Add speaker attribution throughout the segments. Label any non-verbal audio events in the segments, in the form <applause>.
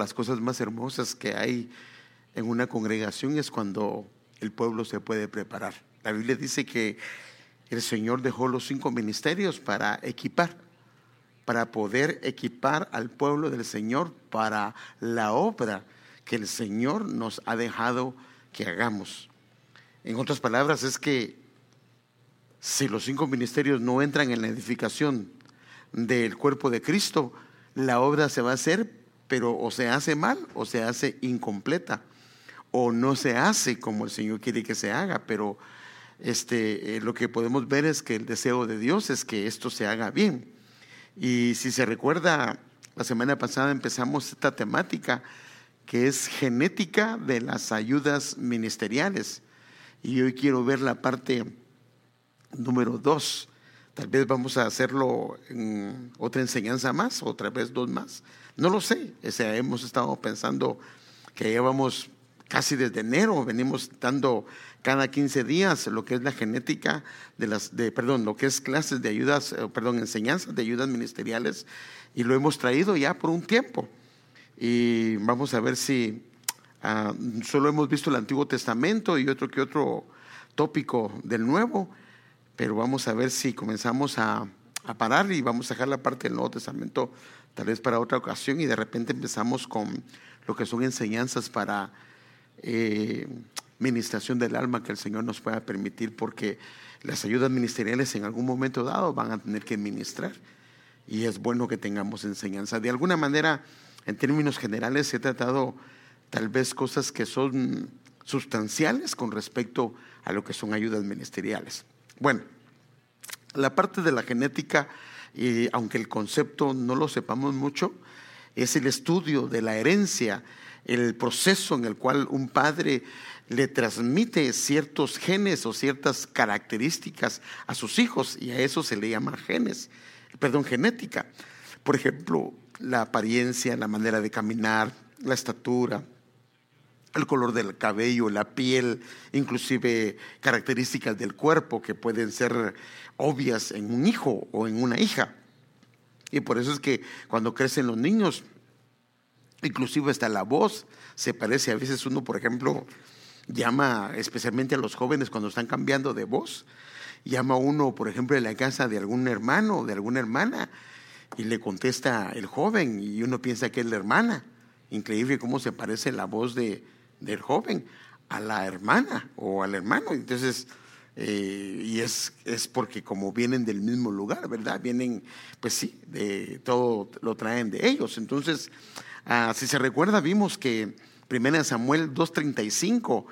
Speaker 1: las cosas más hermosas que hay en una congregación es cuando el pueblo se puede preparar. La Biblia dice que el Señor dejó los cinco ministerios para equipar, para poder equipar al pueblo del Señor para la obra que el Señor nos ha dejado que hagamos. En otras palabras, es que si los cinco ministerios no entran en la edificación del cuerpo de Cristo, la obra se va a hacer, pero o se hace mal o se hace incompleta, o no se hace como el Señor quiere que se haga, pero este, eh, lo que podemos ver es que el deseo de Dios es que esto se haga bien. Y si se recuerda, la semana pasada empezamos esta temática que es genética de las ayudas ministeriales. Y hoy quiero ver la parte número dos. Tal vez vamos a hacerlo en otra enseñanza más, otra vez dos más. No lo sé. hemos estado pensando que llevamos casi desde enero, venimos dando cada 15 días lo que es la genética de las, de, perdón, lo que es clases de ayudas, eh, perdón, enseñanzas de ayudas ministeriales y lo hemos traído ya por un tiempo. Y vamos a ver si ah, solo hemos visto el Antiguo Testamento y otro que otro tópico del Nuevo, pero vamos a ver si comenzamos a, a parar y vamos a dejar la parte del Nuevo Testamento tal vez para otra ocasión y de repente empezamos con lo que son enseñanzas para eh, ministración del alma que el Señor nos pueda permitir, porque las ayudas ministeriales en algún momento dado van a tener que ministrar y es bueno que tengamos enseñanza. De alguna manera, en términos generales, he tratado tal vez cosas que son sustanciales con respecto a lo que son ayudas ministeriales. Bueno, la parte de la genética, y aunque el concepto no lo sepamos mucho, es el estudio de la herencia el proceso en el cual un padre le transmite ciertos genes o ciertas características a sus hijos y a eso se le llama genes, perdón, genética. Por ejemplo, la apariencia, la manera de caminar, la estatura, el color del cabello, la piel, inclusive características del cuerpo que pueden ser obvias en un hijo o en una hija. Y por eso es que cuando crecen los niños, Inclusive hasta la voz se parece. A veces uno, por ejemplo, llama especialmente a los jóvenes cuando están cambiando de voz. Llama uno, por ejemplo, en la casa de algún hermano o de alguna hermana y le contesta el joven y uno piensa que es la hermana. Increíble cómo se parece la voz de, del joven a la hermana o al hermano. Entonces, eh, y es, es porque como vienen del mismo lugar, ¿verdad? Vienen, pues sí, de todo lo traen de ellos. Entonces, Ah, si se recuerda, vimos que 1 Samuel 2.35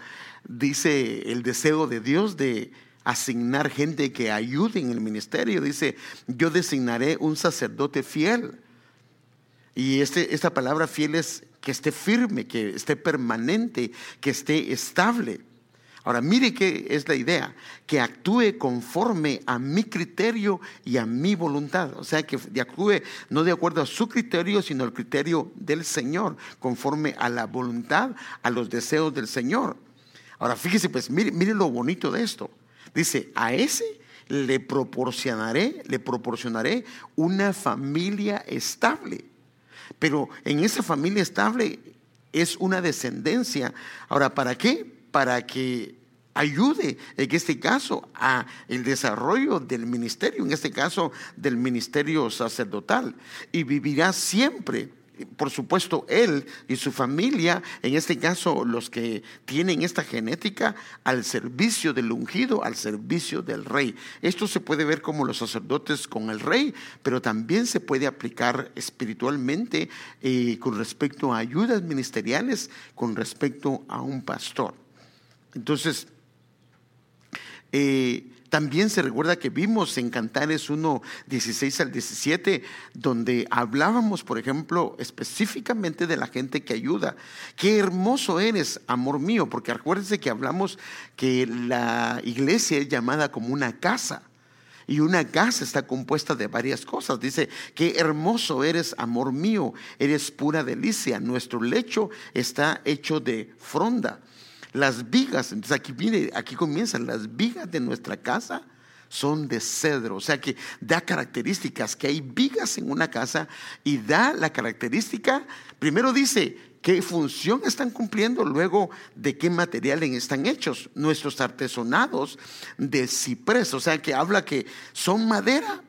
Speaker 1: dice el deseo de Dios de asignar gente que ayude en el ministerio. Dice, yo designaré un sacerdote fiel. Y este, esta palabra fiel es que esté firme, que esté permanente, que esté estable. Ahora, mire qué es la idea, que actúe conforme a mi criterio y a mi voluntad. O sea, que actúe no de acuerdo a su criterio, sino al criterio del Señor, conforme a la voluntad, a los deseos del Señor. Ahora, fíjese, pues, mire, mire lo bonito de esto. Dice, a ese le proporcionaré, le proporcionaré una familia estable. Pero en esa familia estable es una descendencia. Ahora, ¿para qué? Para que ayude en este caso a el desarrollo del ministerio, en este caso del ministerio sacerdotal y vivirá siempre por supuesto, él y su familia, en este caso los que tienen esta genética, al servicio del ungido, al servicio del rey. Esto se puede ver como los sacerdotes con el rey, pero también se puede aplicar espiritualmente eh, con respecto a ayudas ministeriales, con respecto a un pastor. Entonces, eh, también se recuerda que vimos en Cantares 1, 16 al 17, donde hablábamos, por ejemplo, específicamente de la gente que ayuda. Qué hermoso eres, amor mío, porque acuérdense que hablamos que la iglesia es llamada como una casa. Y una casa está compuesta de varias cosas. Dice, qué hermoso eres, amor mío, eres pura delicia. Nuestro lecho está hecho de fronda las vigas, entonces aquí viene, aquí comienzan las vigas de nuestra casa son de cedro, o sea que da características, que hay vigas en una casa y da la característica, primero dice, qué función están cumpliendo, luego de qué materiales están hechos. Nuestros artesonados de ciprés, o sea que habla que son madera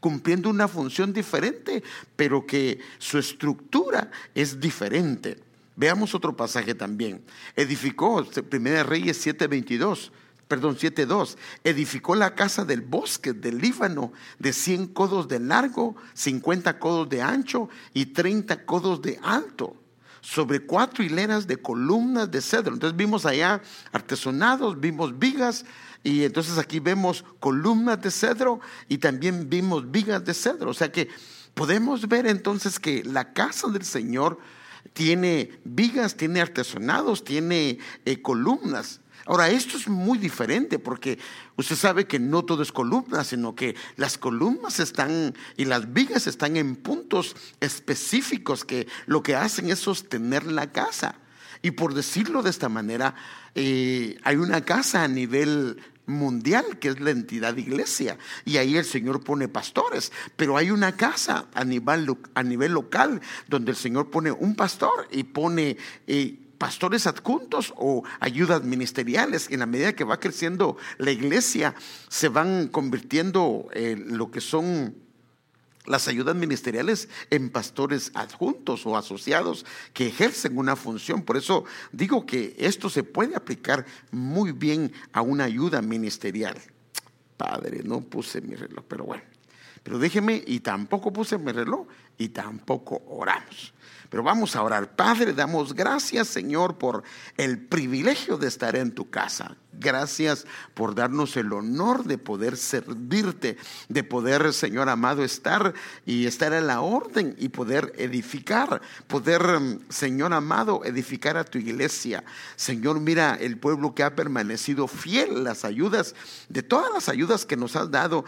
Speaker 1: cumpliendo una función diferente, pero que su estructura es diferente. Veamos otro pasaje también. Edificó, Primera Reyes 7:22 perdón, 7.2, edificó la casa del bosque del Líbano de 100 codos de largo, 50 codos de ancho y 30 codos de alto, sobre cuatro hileras de columnas de cedro. Entonces vimos allá artesonados, vimos vigas y entonces aquí vemos columnas de cedro y también vimos vigas de cedro. O sea que podemos ver entonces que la casa del Señor tiene vigas, tiene artesonados, tiene eh, columnas. Ahora, esto es muy diferente porque usted sabe que no todo es columna, sino que las columnas están y las vigas están en puntos específicos que lo que hacen es sostener la casa. Y por decirlo de esta manera, eh, hay una casa a nivel mundial, que es la entidad iglesia. Y ahí el Señor pone pastores. Pero hay una casa a nivel, a nivel local donde el Señor pone un pastor y pone eh, pastores adjuntos o ayudas ministeriales. En la medida que va creciendo la iglesia, se van convirtiendo en lo que son las ayudas ministeriales en pastores adjuntos o asociados que ejercen una función. Por eso digo que esto se puede aplicar muy bien a una ayuda ministerial. Padre, no puse mi reloj, pero bueno. Pero déjeme, y tampoco puse mi reloj, y tampoco oramos. Pero vamos a orar. Padre, damos gracias, Señor, por el privilegio de estar en tu casa. Gracias por darnos el honor de poder servirte, de poder, Señor amado, estar y estar a la orden y poder edificar, poder, Señor amado, edificar a tu iglesia. Señor, mira el pueblo que ha permanecido fiel, las ayudas, de todas las ayudas que nos has dado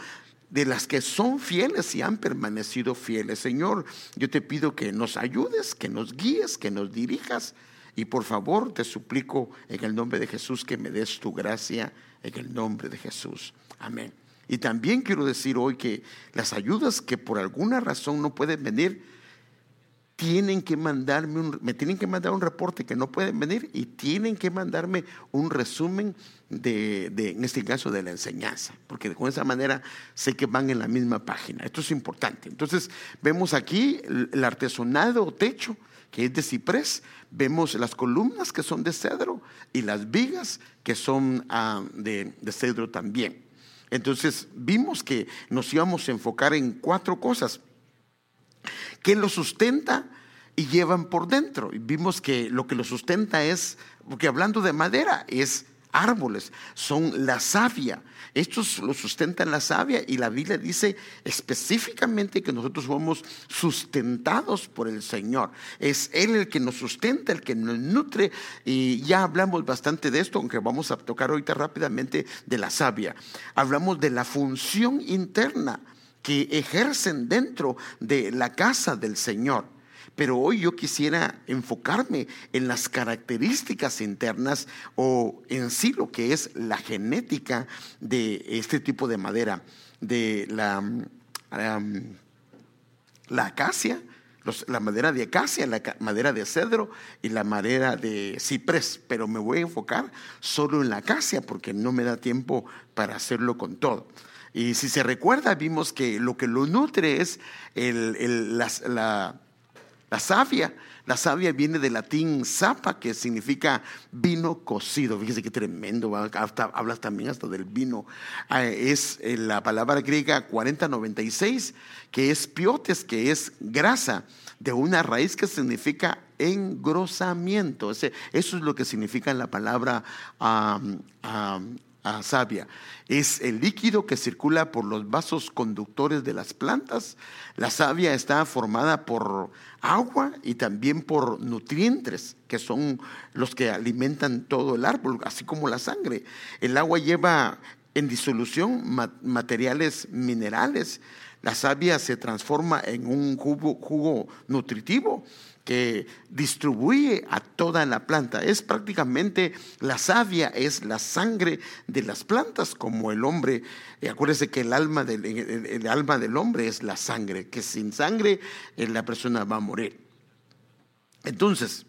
Speaker 1: de las que son fieles y han permanecido fieles. Señor, yo te pido que nos ayudes, que nos guíes, que nos dirijas y por favor te suplico en el nombre de Jesús que me des tu gracia en el nombre de Jesús. Amén. Y también quiero decir hoy que las ayudas que por alguna razón no pueden venir, tienen que mandarme un, me tienen que mandar un reporte que no pueden venir y tienen que mandarme un resumen de, en este caso, de la enseñanza, porque con esa manera sé que van en la misma página. Esto es importante. Entonces, vemos aquí el artesonado techo, que es de ciprés, vemos las columnas que son de cedro y las vigas que son ah, de, de cedro también. Entonces, vimos que nos íbamos a enfocar en cuatro cosas que lo sustenta y llevan por dentro. Y vimos que lo que lo sustenta es, porque hablando de madera, es árboles, son la savia. Estos lo sustentan la savia y la Biblia dice específicamente que nosotros somos sustentados por el Señor. Es Él el que nos sustenta, el que nos nutre y ya hablamos bastante de esto, aunque vamos a tocar ahorita rápidamente de la savia. Hablamos de la función interna que ejercen dentro de la casa del Señor. Pero hoy yo quisiera enfocarme en las características internas o en sí lo que es la genética de este tipo de madera, de la, acacia, la madera de acacia, la madera de cedro y la madera de ciprés. Pero me voy a enfocar solo en la acacia porque no me da tiempo para hacerlo con todo. Y si se recuerda, vimos que lo que lo nutre es la, la, savia. La savia viene del latín sapa, que significa vino cocido. Fíjese qué tremendo, hablas también hasta del vino. Ah, es eh, la palabra griega 4096, que es piotes, que es grasa, de una raíz que significa engrosamiento. eso es lo que significa la palabra savia. Es el líquido que circula por los vasos conductores de las plantas. La savia está formada por agua y también por nutrientes, que son los que alimentan todo el árbol, así como la sangre. El agua lleva en disolución materiales minerales. La savia se transforma en un jugo, nutritivo que distribuye a toda la planta. Es prácticamente la savia, es la sangre de las plantas, como el hombre. Acuérdese que el alma, del, el, alma del hombre es la sangre, que sin sangre eh, la persona va a morir. Entonces,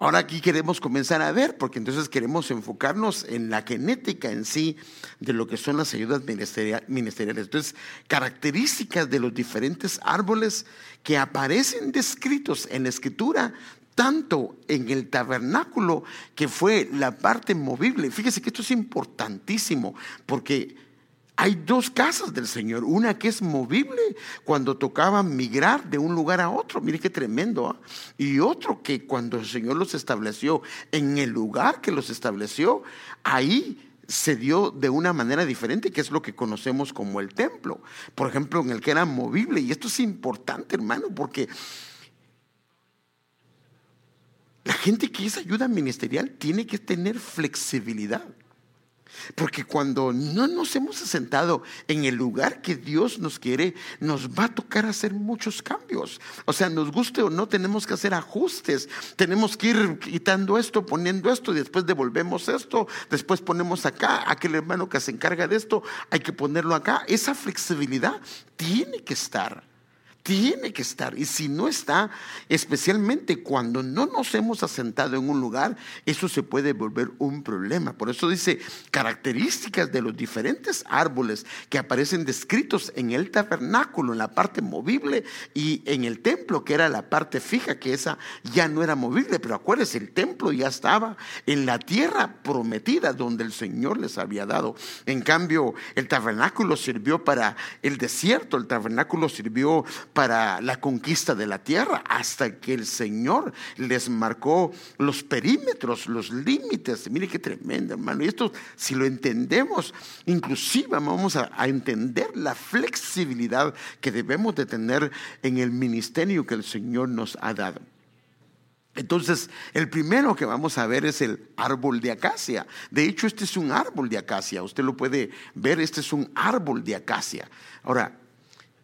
Speaker 1: Ahora aquí queremos comenzar a ver, porque entonces queremos enfocarnos en la genética en sí de lo que son las ayudas ministeriales. Entonces, características de los diferentes árboles que aparecen descritos en la escritura, tanto en el tabernáculo, que fue la parte movible. Fíjese que esto es importantísimo, porque hay dos casas del Señor, una que es movible cuando tocaba migrar de un lugar a otro, mire qué tremendo, ¿ah? y otro que cuando el Señor los estableció en el lugar que los estableció, ahí se dio de una manera diferente, que es lo que conocemos como el templo. Por ejemplo, en el que era movible, y esto es importante, hermano, porque la gente que es ayuda ministerial tiene que tener flexibilidad. Porque cuando no nos hemos asentado en el lugar que Dios nos quiere, nos va a tocar hacer muchos cambios. O sea, nos guste o no, tenemos que hacer ajustes. Tenemos que ir quitando esto, poniendo esto, y después devolvemos esto, después ponemos acá, aquel hermano que se encarga de esto, hay que ponerlo acá. Esa flexibilidad tiene que estar tiene que estar. Y si no está, especialmente cuando no nos hemos asentado en un lugar, eso se puede volver un problema. Por eso dice características de los diferentes árboles que aparecen descritos en el tabernáculo, en la parte movible, y en el templo, que era la parte fija, que esa ya no era movible. Pero acuérdense, el templo ya estaba en la tierra prometida donde el Señor les había dado. En cambio, el tabernáculo sirvió para el desierto, el tabernáculo sirvió para la conquista de la tierra, hasta que el Señor les marcó los perímetros, los límites. Mire qué tremendo, hermano. Y esto, si lo entendemos, inclusive vamos a, entender la flexibilidad que debemos de tener en el ministerio que el Señor nos ha dado. Entonces, el primero que vamos a ver es el árbol de acacia. De hecho, este es un árbol de acacia. Usted lo puede ver, este es un árbol de acacia. Ahora,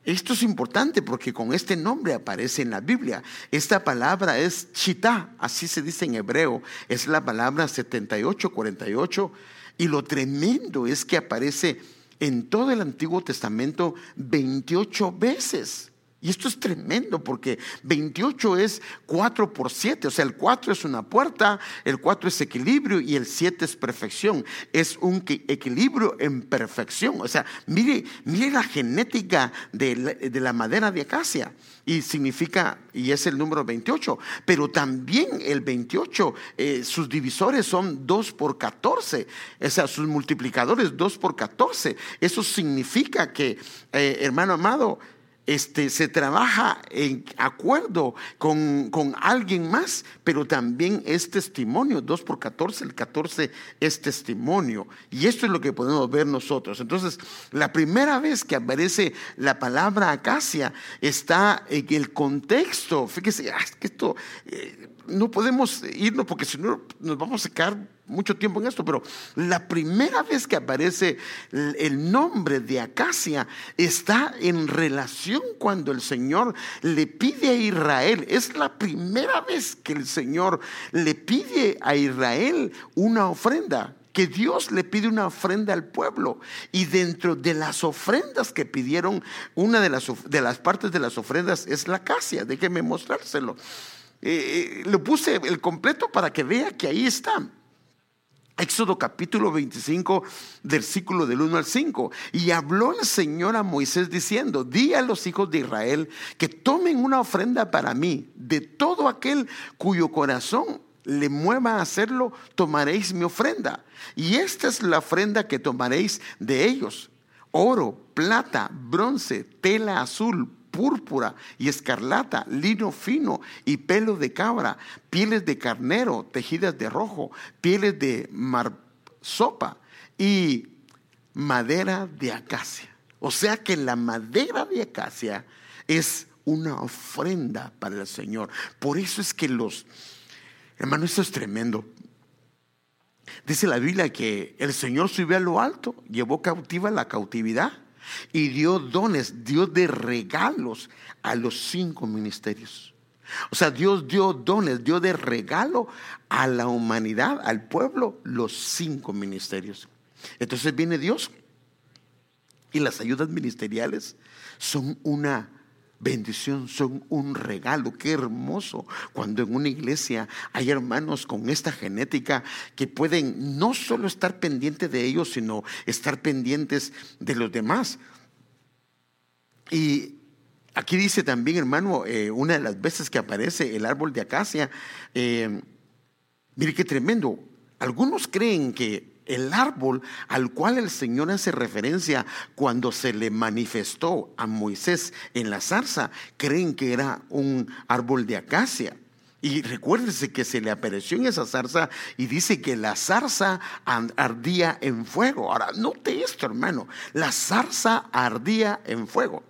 Speaker 1: esto es importante porque con este nombre aparece en la Biblia. Esta palabra es chita, así se dice en hebreo. Es la palabra 7848. Y lo tremendo es que aparece en todo el Antiguo Testamento 28 veces. Y esto es tremendo porque 28 es 4 por 7, o sea, el 4 es una puerta, el 4 es equilibrio y el 7 es perfección. Es un equilibrio en perfección. O sea, mire, mire la genética de la, madera de acacia y significa, y es el número 28, pero también el 28, eh, sus divisores son 2 por 14, o sea, sus multiplicadores 2 por 14. Eso significa que, eh, hermano amado, este, se trabaja en acuerdo con, alguien más, pero también es testimonio. 2 por 14, el 14 es testimonio. Y esto es lo que podemos ver nosotros. Entonces, la primera vez que aparece la palabra acacia está en el contexto. Fíjese, ah, que esto eh, no podemos irnos porque si no nos vamos a quedar mucho tiempo en esto, pero la primera vez que aparece el nombre de Acacia está en relación cuando el Señor le pide a Israel. Es la primera vez que el Señor le pide a Israel una ofrenda que Dios le pide una ofrenda al pueblo. Y dentro de las ofrendas que pidieron, una de las, de las partes de las ofrendas es la acacia. Déjeme mostrárselo. Eh, eh, lo puse el completo para que vea que ahí está. Éxodo capítulo 25, versículo del 1 al 5. Y habló el Señor a Moisés diciendo, di a los hijos de Israel que tomen una ofrenda para mí. De todo aquel cuyo corazón le mueva a hacerlo, tomaréis mi ofrenda. Y esta es la ofrenda que tomaréis de ellos. Oro, plata, bronce, tela azul, púrpura y escarlata, lino fino y pelo de cabra, pieles de carnero tejidas de rojo, pieles de marsopa y madera de acacia. O sea que la madera de acacia es una ofrenda para el Señor. Por eso es que los, hermano, esto es tremendo. Dice la Biblia que el Señor subió a lo alto, llevó cautiva la cautividad y dio dones, dio de regalos a los cinco ministerios. O sea, Dios dio dones, dio de regalo a la humanidad, al pueblo, los cinco ministerios. Entonces viene Dios y las ayudas ministeriales son una bendición, son un regalo. Qué hermoso cuando en una iglesia hay hermanos con esta genética que pueden no solo estar pendientes de ellos, sino estar pendientes de los demás. Y aquí dice también, hermano, eh, una de las veces que aparece el árbol de acacia, eh, mire qué tremendo. Algunos creen que el árbol al cual el Señor hace referencia cuando se le manifestó a Moisés en la zarza, creen que era un árbol de acacia. Y recuérdese que se le apareció en esa zarza y dice que la zarza ardía en fuego. Ahora, note esto, hermano. La zarza ardía en fuego.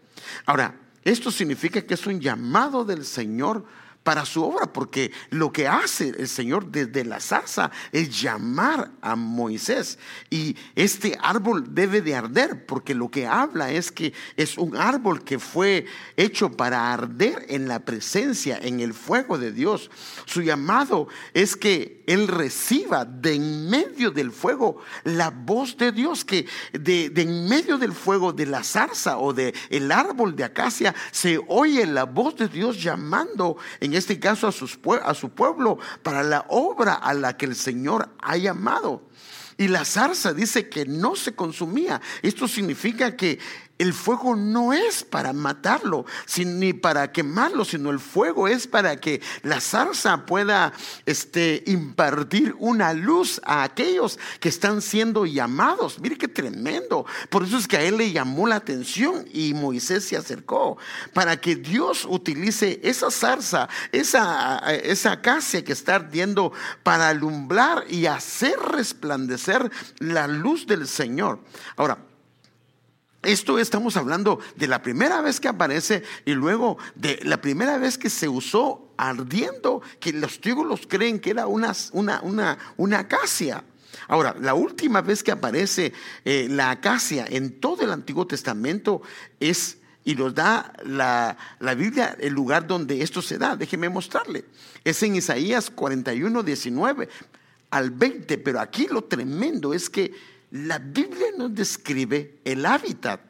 Speaker 1: Ahora, esto significa que es un llamado del Señor para su obra, porque lo que hace el Señor desde la zarza es llamar a Moisés. Y este árbol debe de arder, porque lo que habla es que es un árbol que fue hecho para arder en la presencia, en el fuego de Dios. Su llamado es que Él reciba de en medio del fuego la voz de Dios, que de, en medio del fuego de la zarza o de el árbol de acacia se oye la voz de Dios llamando en este caso a, sus, a su pueblo, para la obra a la que el Señor ha llamado. Y la zarza dice que no se consumía. Esto significa que el fuego no es para matarlo, ni para quemarlo, sino el fuego es para que la zarza pueda este, impartir una luz a aquellos que están siendo llamados. Mire qué tremendo. Por eso es que a él le llamó la atención y Moisés se acercó para que Dios utilice esa zarza, esa, esa acacia que está ardiendo para alumbrar y hacer resplandecer la luz del Señor. Ahora, esto estamos hablando de la primera vez que aparece y luego de la primera vez que se usó ardiendo, que los teólogos creen que era una, una, una, una acacia. Ahora, la última vez que aparece eh, la acacia en todo el Antiguo Testamento es, y nos da la, la, Biblia el lugar donde esto se da. Déjeme mostrarle. Es en Isaías 41, 19 al 20, pero aquí lo tremendo es que la Biblia nos describe el hábitat,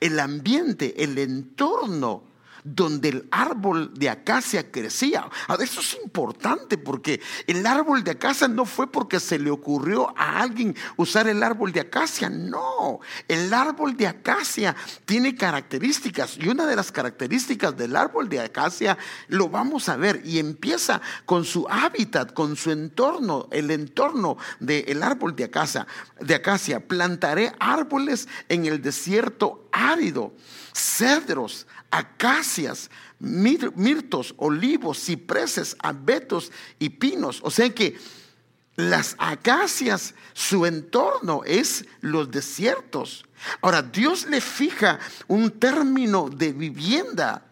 Speaker 1: el ambiente, el entorno donde el árbol de acacia crecía. Ahora, eso es importante porque el árbol de acacia no fue porque se le ocurrió a alguien usar el árbol de acacia, no. El árbol de acacia tiene características y una de las características del árbol de acacia lo vamos a ver y empieza con su hábitat, con su entorno, el entorno del árbol de acacia, de acacia. Plantaré árboles en el desierto árido, cedros, acacias, mirtos, olivos, cipreses, abetos y pinos. O sea que las acacias, su entorno es los desiertos. Ahora, Dios le fija un término de vivienda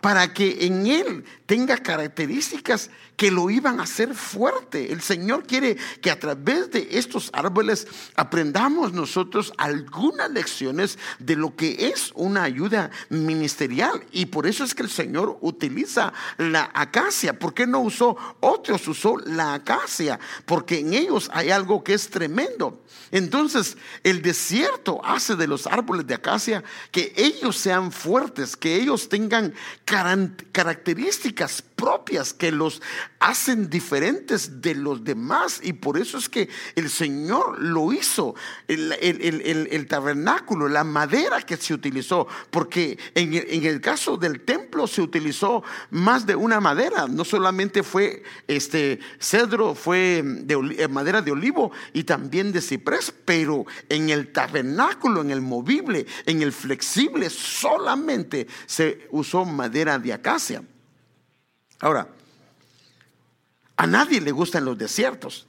Speaker 1: para que en él tenga características que lo iban a hacer fuerte. El Señor quiere que a través de estos árboles aprendamos nosotros algunas lecciones de lo que es una ayuda ministerial. Y por eso es que el Señor utiliza la acacia. ¿Por qué no usó otros? Usó la acacia. Porque en ellos hay algo que es tremendo. Entonces, el desierto hace de los árboles de acacia que ellos sean fuertes, que ellos tengan características propias que los hacen diferentes de los demás. Y por eso es que el Señor lo hizo, el, tabernáculo, la madera que se utilizó, porque en, el caso del templo se utilizó más de una madera, no solamente fue este cedro, fue de eh, madera de olivo y también de ciprés, pero en el tabernáculo, en el movible, en el flexible, solamente se usó madera de acacia. Ahora, a nadie le gustan los desiertos,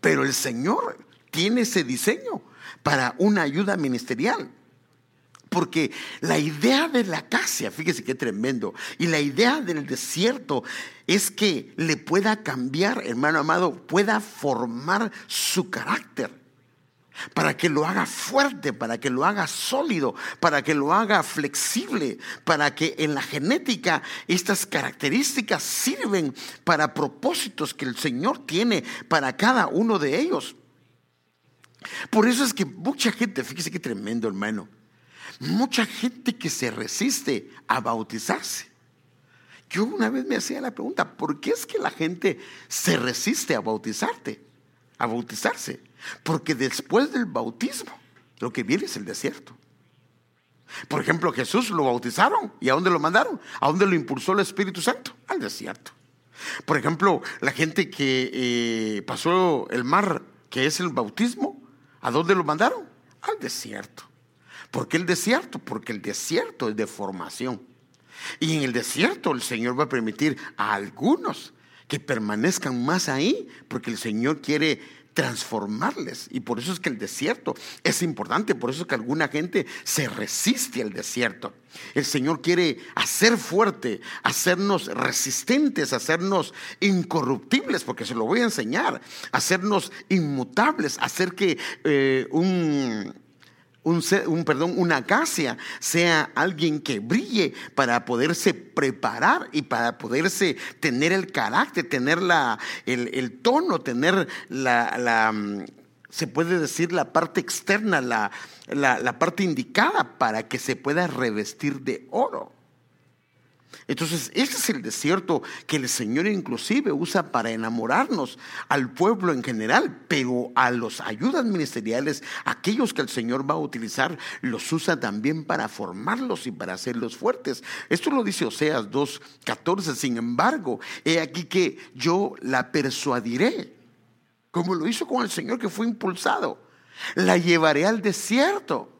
Speaker 1: pero el Señor tiene ese diseño para una ayuda ministerial. Porque la idea de la acacia, fíjese qué tremendo, y la idea del desierto es que le pueda cambiar, hermano amado, pueda formar su carácter. Para que lo haga fuerte, para que lo haga sólido, para que lo haga flexible, para que en la genética estas características sirven para propósitos que el Señor tiene para cada uno de ellos. Por eso es que mucha gente, fíjese qué tremendo hermano, mucha gente que se resiste a bautizarse. Yo una vez me hacía la pregunta, ¿por qué es que la gente se resiste a bautizarte? A bautizarse. Porque después del bautismo, lo que viene es el desierto. Por ejemplo, Jesús lo bautizaron. ¿Y a dónde lo mandaron? ¿A dónde lo impulsó el Espíritu Santo? Al desierto. Por ejemplo, la gente que eh, pasó el mar, que es el bautismo, ¿a dónde lo mandaron? Al desierto. ¿Por qué el desierto? Porque el desierto es de formación. Y en el desierto el Señor va a permitir a algunos que permanezcan más ahí, porque el Señor quiere transformarles. Y por eso es que el desierto es importante, por eso es que alguna gente se resiste al desierto. El Señor quiere hacer fuerte, hacernos resistentes, hacernos incorruptibles, porque se lo voy a enseñar, hacernos inmutables, hacer que eh, un un, perdón, una acacia sea alguien que brille para poderse preparar y para poderse tener el carácter, tener la, el, tono, tener la, mm, se puede decir, la parte externa, la, la parte indicada para que se pueda revestir de oro. Entonces, ese es el desierto que el Señor inclusive usa para enamorarnos al pueblo en general, pero a los ayudas ministeriales, aquellos que el Señor va a utilizar, los usa también para formarlos y para hacerlos fuertes. Esto lo dice Oseas 2.14, sin embargo, he aquí que yo la persuadiré, como lo hizo con el Señor que fue impulsado. La llevaré al desierto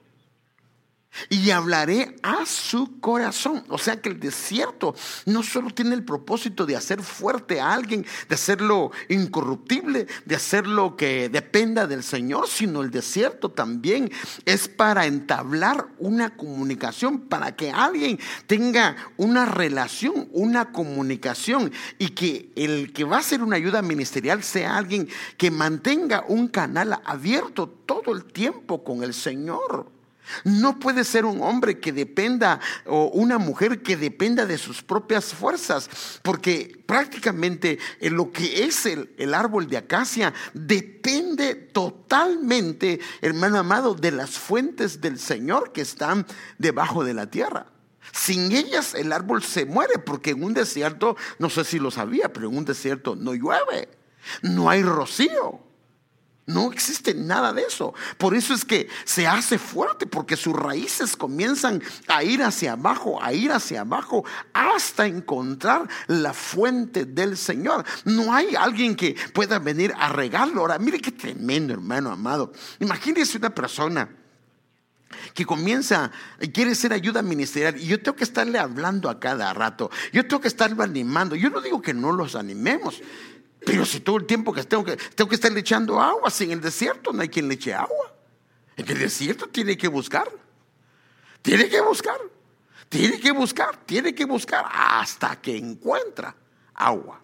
Speaker 1: y hablaré a su corazón. O sea que el desierto no solo tiene el propósito de hacer fuerte a alguien, de hacerlo incorruptible, de hacerlo que dependa del Señor, sino el desierto también es para entablar una comunicación, para que alguien tenga una relación, una comunicación y que el que va a ser una ayuda ministerial sea alguien que mantenga un canal abierto todo el tiempo con el Señor. No puede ser un hombre que dependa o una mujer que dependa de sus propias fuerzas, porque prácticamente lo que es el, el, árbol de acacia depende totalmente, hermano amado, de las fuentes del Señor que están debajo de la tierra. Sin ellas el árbol se muere, porque en un desierto, no sé si lo sabía, pero en un desierto no llueve, no hay rocío. No existe nada de eso. Por eso es que se hace fuerte, porque sus raíces comienzan a ir hacia abajo, a ir hacia abajo, hasta encontrar la fuente del Señor. No hay alguien que pueda venir a regarlo. Ahora, mire qué tremendo, hermano amado. Imagínese una persona que comienza quiere ser ayuda ministerial y yo tengo que estarle hablando a cada rato, yo tengo que estarlo animando. Yo no digo que no los animemos, pero si todo el tiempo que tengo que, tengo que estar echando agua, si en el desierto no hay quien le eche agua. En el desierto tiene que buscar. Tiene que buscar. Tiene que buscar. Tiene que buscar hasta que encuentra agua.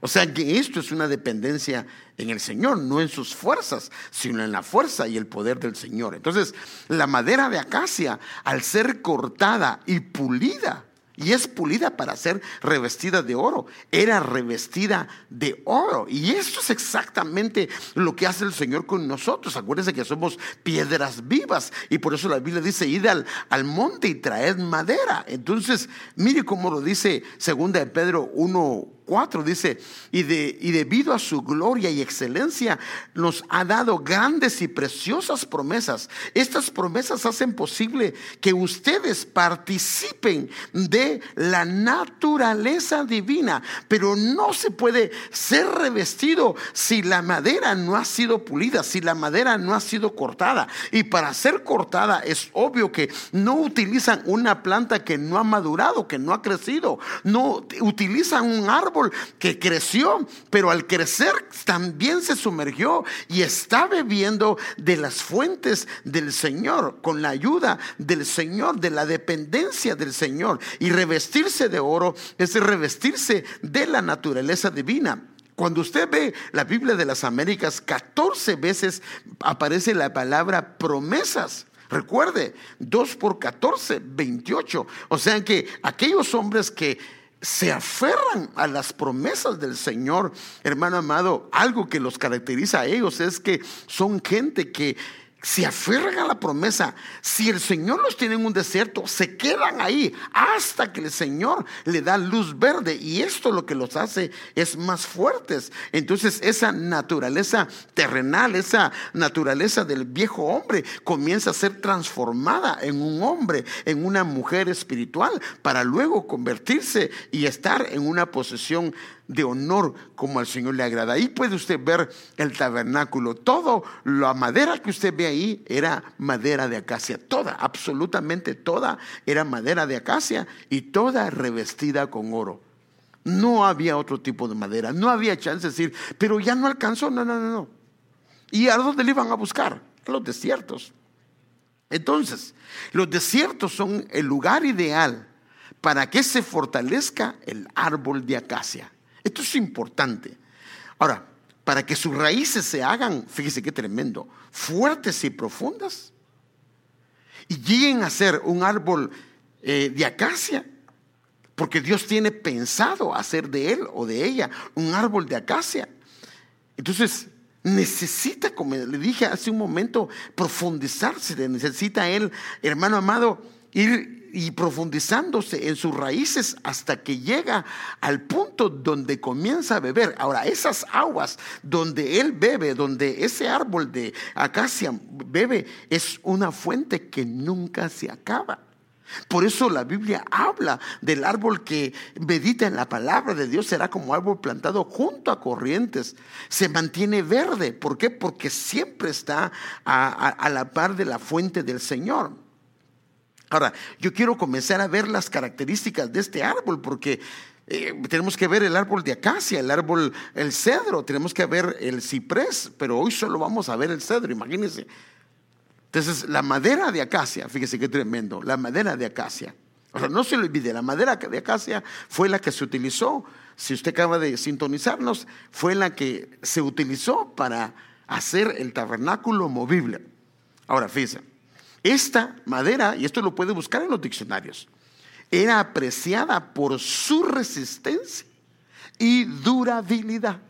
Speaker 1: O sea que esto es una dependencia en el Señor, no en sus fuerzas, sino en la fuerza y el poder del Señor. Entonces, la madera de acacia, al ser cortada y pulida, y es pulida para ser revestida de oro. Era revestida de oro. Y esto es exactamente lo que hace el Señor con nosotros. Acuérdense que somos piedras vivas. Y por eso la Biblia dice, id al, al monte y traed madera. Entonces, mire cómo lo dice segunda de Pedro 1, 4 dice, y, de, y debido a su gloria y excelencia nos ha dado grandes y preciosas promesas. Estas promesas hacen posible que ustedes participen de la naturaleza divina, pero no se puede ser revestido si la madera no ha sido pulida, si la madera no ha sido cortada. Y para ser cortada es obvio que no utilizan una planta que no ha madurado, que no ha crecido, no utilizan un árbol que creció, pero al crecer también se sumergió y está bebiendo de las fuentes del Señor, con la ayuda del Señor, de la dependencia del Señor. Y revestirse de oro es revestirse de la naturaleza divina. Cuando usted ve la Biblia de las Américas, 14 veces aparece la palabra promesas. Recuerde, 2 por 14, 28. O sea que aquellos hombres que se aferran a las promesas del Señor, hermano amado, algo que los caracteriza a ellos es que son gente que se aferran la promesa. Si el Señor los tiene en un desierto, se quedan ahí hasta que el Señor le da luz verde. Y esto lo que los hace es más fuertes. Entonces esa naturaleza terrenal, esa naturaleza del viejo hombre comienza a ser transformada en un hombre, en una mujer espiritual, para luego convertirse y estar en una posesión de honor como al Señor le agrada. Ahí puede usted ver el tabernáculo. Todo la madera que usted ve ahí era madera de acacia. Toda, absolutamente toda era madera de acacia y toda revestida con oro. No había otro tipo de madera. No había chance de decir, pero ya no alcanzó. No, no, no, no. ¿Y a dónde le iban a buscar? A los desiertos. Entonces, los desiertos son el lugar ideal para que se fortalezca el árbol de acacia. Esto es importante. Ahora, para que sus raíces se hagan, fíjese qué tremendo, fuertes y profundas, y lleguen a ser un árbol eh, de acacia, porque Dios tiene pensado hacer de él o de ella un árbol de acacia. Entonces, necesita, como le dije hace un momento, profundizarse, necesita él, hermano amado, ir y profundizándose en sus raíces hasta que llega al punto donde comienza a beber. Ahora, esas aguas donde él bebe, donde ese árbol de acacia bebe, es una fuente que nunca se acaba. Por eso la Biblia habla del árbol que medita en la palabra de Dios, será como árbol plantado junto a corrientes. Se mantiene verde. ¿Por qué? Porque siempre está a, la par de la fuente del Señor. Ahora, yo quiero comenzar a ver las características de este árbol porque eh, tenemos que ver el árbol de acacia, el árbol, el cedro, tenemos que ver el ciprés, pero hoy solo vamos a ver el cedro, imagínense. Entonces, la madera de acacia, fíjese qué tremendo, la madera de acacia. O sea, no se lo olvide, la madera de acacia fue la que se utilizó, si usted acaba de sintonizarnos, fue la que se utilizó para hacer el tabernáculo movible. Ahora, fíjese. Esta madera, y esto lo puede buscar en los diccionarios, era apreciada por su resistencia y durabilidad.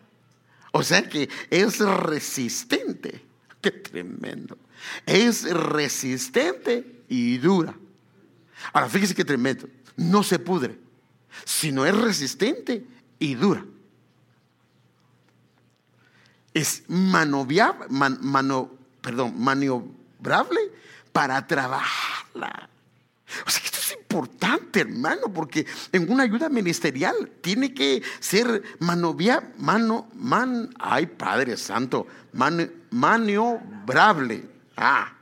Speaker 1: O sea que es resistente. Qué tremendo. Es resistente y dura. Ahora fíjese qué tremendo. No se pudre, sino es resistente y dura. Es manoviable, mano, perdón, maniobrable para trabajarla. O sea esto es importante, hermano, porque en una ayuda ministerial tiene que ser manovia, mano, man, ay Padre Santo, maniobrable. Ah,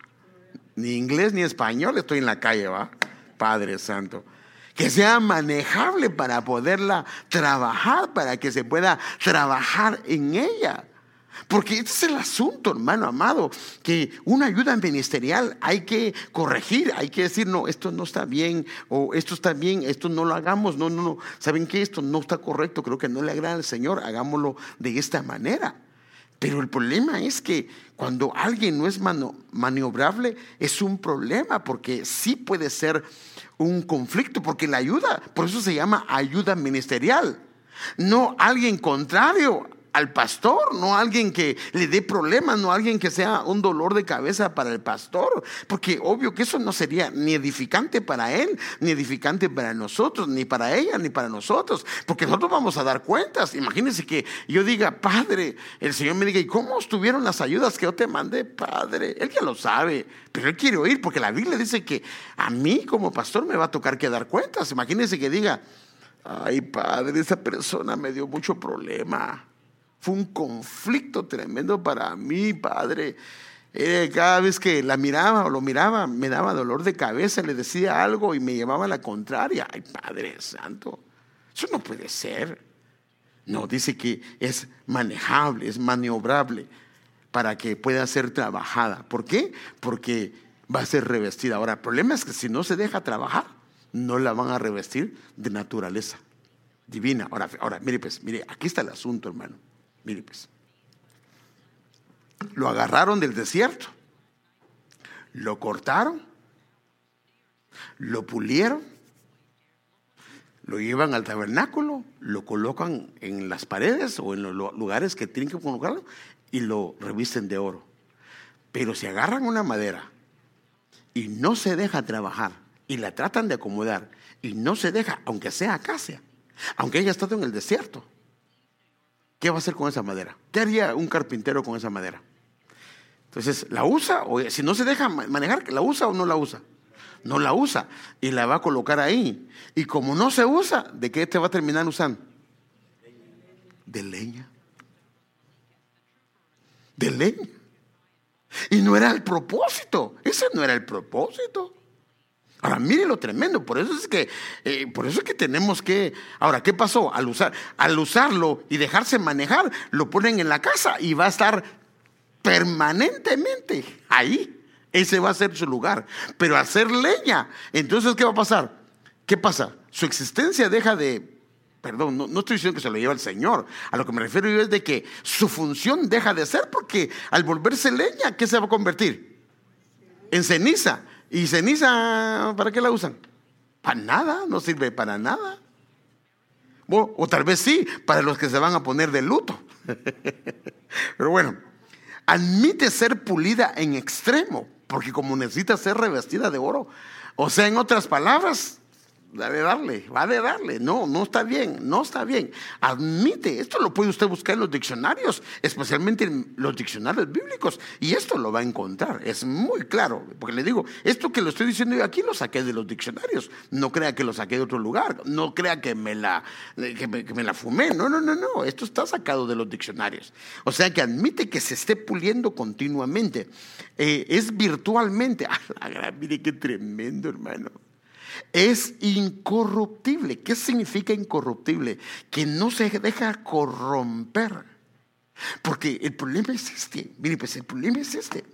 Speaker 1: ni inglés ni español estoy en la calle, va, Padre Santo. Que sea manejable para poderla trabajar, para que se pueda trabajar en ella. Porque este es el asunto, hermano amado, que una ayuda ministerial hay que corregir, hay que decir, no, esto no está bien, o esto está bien, esto no lo hagamos, no, no, no, ¿saben qué? Esto no está correcto, creo que no le agrada al Señor, hagámoslo de esta manera. Pero el problema es que cuando alguien no es maniobrable, es un problema, porque sí puede ser un conflicto, porque la ayuda, por eso se llama ayuda ministerial. No alguien contrario al pastor, no alguien que le dé problemas, no alguien que sea un dolor de cabeza para el pastor, porque obvio que eso no sería ni edificante para él, ni edificante para nosotros, ni para ella, ni para nosotros, porque nosotros vamos a dar cuentas. Imagínense que yo diga, Padre, el Señor me diga, ¿y cómo estuvieron las ayudas que yo te mandé, Padre? Él ya lo sabe, pero él quiere oír, porque la Biblia dice que a mí como pastor me va a tocar que dar cuentas. Imagínense que diga, ay, Padre, esa persona me dio mucho problema fue un conflicto tremendo para mí, padre. Eh, cada vez que la miraba o lo miraba, me daba dolor de cabeza, le decía algo y me llevaba a la contraria. Ay, Padre Santo, eso no puede ser. No, dice que es manejable, es maniobrable para que pueda ser trabajada. ¿Por qué? Porque va a ser revestida. Ahora, el problema es que si no se deja trabajar, no la van a revestir de naturaleza divina. Ahora, ahora mire, pues, mire, aquí está el asunto, hermano. Mire pues. Lo agarraron del desierto. Lo cortaron. Lo pulieron. Lo llevan al tabernáculo, lo colocan en las paredes o en los lugares que tienen que colocarlo y lo revisten de oro. Pero si agarran una madera y no se deja trabajar y la tratan de acomodar y no se deja, aunque sea acacia, aunque haya estado en el desierto, ¿qué va a hacer con esa madera? ¿Qué haría un carpintero con esa madera? Entonces, ¿la usa? O si no se deja manejar, ¿la usa o no la usa? No la usa y la va a colocar ahí. Y como no se usa, ¿de qué te va a terminar usando? De leña. De leña. Y no era el propósito. Ese no era el propósito. Ahora, mire lo tremendo, por eso es que, eh, por eso es que tenemos que. Ahora, ¿qué pasó? Al usar, al usarlo y dejarse manejar, lo ponen en la casa y va a estar permanentemente ahí. Ese va a ser su lugar. Pero ser leña, entonces, ¿qué va a pasar? ¿Qué pasa? Su existencia deja de Perdón, no, estoy diciendo que se lo lleva el Señor. A lo que me refiero yo es de que su función deja de ser porque al volverse leña, ¿qué se va a convertir? En ceniza. ¿Y ceniza para qué la usan? Para nada, no sirve para nada. O, tal vez sí, para los que se van a poner de luto. <laughs> Pero bueno, admite ser pulida en extremo, porque como necesita ser revestida de oro, o sea, en otras palabras, va de darle, va de darle. No, no está bien, no está bien. Admite, esto lo puede usted buscar en los diccionarios, especialmente en los diccionarios bíblicos, y esto lo va a encontrar. Es muy claro, porque le digo, esto que lo estoy diciendo yo aquí lo saqué de los diccionarios. No crea que lo saqué de otro lugar, no crea que me la, que me, la fumé. No, no, no, no, esto está sacado de los diccionarios. O sea que admite que se esté puliendo continuamente. Eh, es virtualmente. <laughs> Ah, mire qué tremendo, hermano es incorruptible. ¿Qué significa incorruptible? Que no se deja corromper. Porque el problema es este. Mire, pues el problema es este.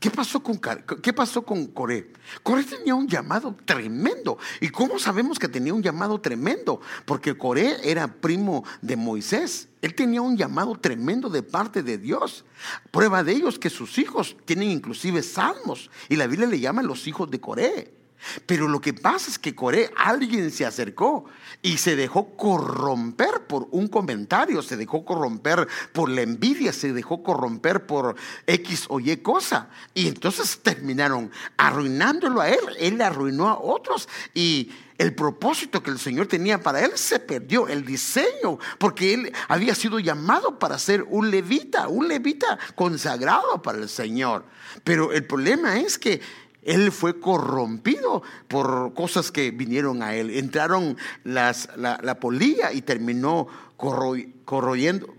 Speaker 1: ¿Qué pasó con, qué pasó con Coré? Coré tenía un llamado tremendo. ¿Y cómo sabemos que tenía un llamado tremendo? Porque Coré era primo de Moisés. Él tenía un llamado tremendo de parte de Dios. Prueba de ello es que sus hijos tienen inclusive salmos. Y la Biblia le llama los hijos de Coré. Pero lo que pasa es que Coré, alguien se acercó y se dejó corromper por un comentario, se dejó corromper por la envidia, se dejó corromper por X o Y cosa. Y entonces terminaron arruinándolo a él, él arruinó a otros y el propósito que el Señor tenía para él se perdió, el diseño, porque él había sido llamado para ser un levita, un levita consagrado para el Señor. Pero el problema es que él fue corrompido por cosas que vinieron a él. Entraron las, la, polilla y terminó corroyendo.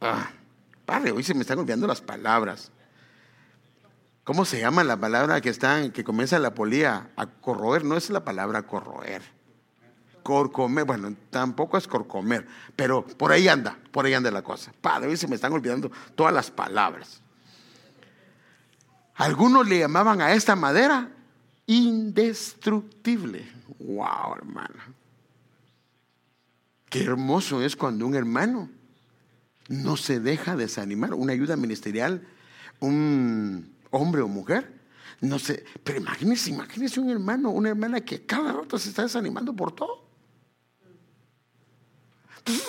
Speaker 1: Ah, padre, hoy se me están olvidando las palabras. ¿Cómo se llama la palabra que, están, que comienza la polilla a corroer? No es la palabra corroer. Corcomer, bueno, tampoco es corcomer, pero por ahí anda, por ahí anda la cosa. Padre, hoy se me están olvidando todas las palabras. Algunos le llamaban a esta madera indestructible. Wow, hermano. Qué hermoso es cuando un hermano no se deja desanimar. Una ayuda ministerial, un hombre o mujer, no sé. Pero imagínese, imagínese un hermano, una hermana que cada rato se está desanimando por todo.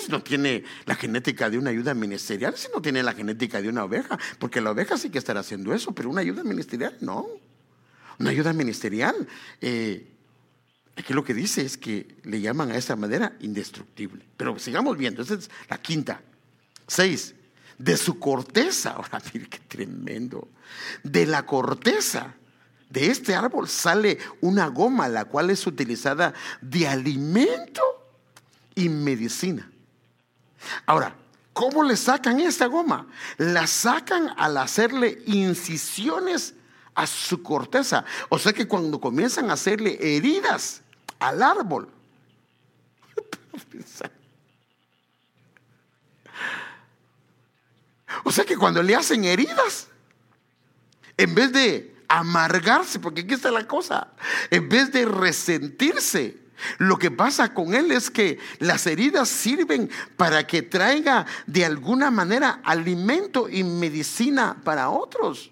Speaker 1: No tiene la genética de una ayuda ministerial, si no tiene la genética de una oveja, porque la oveja sí que estará haciendo eso, pero una ayuda ministerial no. Una ayuda ministerial, eh, aquí lo que dice es que le llaman a esa madera indestructible. Pero sigamos viendo, esa es la quinta. Seis, de su corteza, <laughs> ahora mire qué tremendo, de la corteza de este árbol sale una goma, la cual es utilizada de alimento y medicina. Ahora, ¿cómo le sacan esta goma? La sacan al hacerle incisiones a su corteza. O sea que cuando comienzan a hacerle heridas al árbol, o sea que cuando le hacen heridas, en vez de amargarse, porque aquí está la cosa, en vez de resentirse, Lo que pasa con él es que las heridas sirven para que traiga de alguna manera alimento y medicina para otros.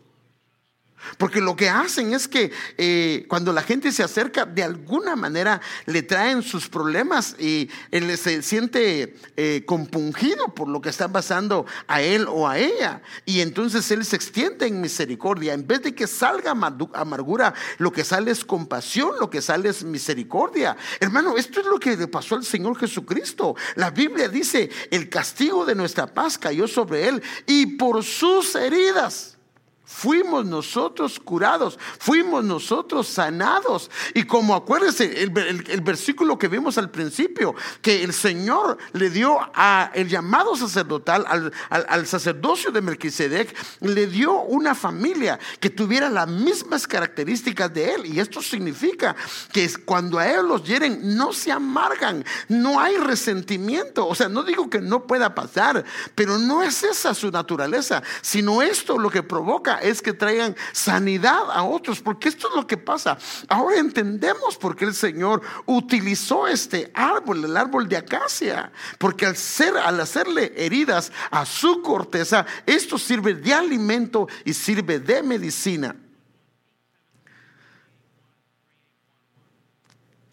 Speaker 1: Porque lo que hacen es que eh, cuando la gente se acerca, de alguna manera le traen sus problemas y él se siente eh, compungido por lo que está pasando a él o a ella. Y entonces él se extiende en misericordia. En vez de que salga amargura, lo que sale es compasión, lo que sale es misericordia. Hermano, esto es lo que le pasó al Señor Jesucristo. La Biblia dice, el castigo de nuestra paz cayó sobre él y por sus heridas Fuimos nosotros curados, fuimos nosotros sanados. Y como acuérdense, el, versículo que vimos al principio, que el Señor le dio a el llamado sacerdotal, al, al, sacerdocio de Melquisedec, le dio una familia que tuviera las mismas características de él. Y esto significa que cuando a él los hieren, no se amargan, no hay resentimiento. O sea, no digo que no pueda pasar, pero no es esa su naturaleza, sino esto lo que provoca es que traigan sanidad a otros, porque esto es lo que pasa. Ahora entendemos por qué el Señor utilizó este árbol, el árbol de acacia, porque al, ser, al hacerle heridas a su corteza, esto sirve de alimento y sirve de medicina.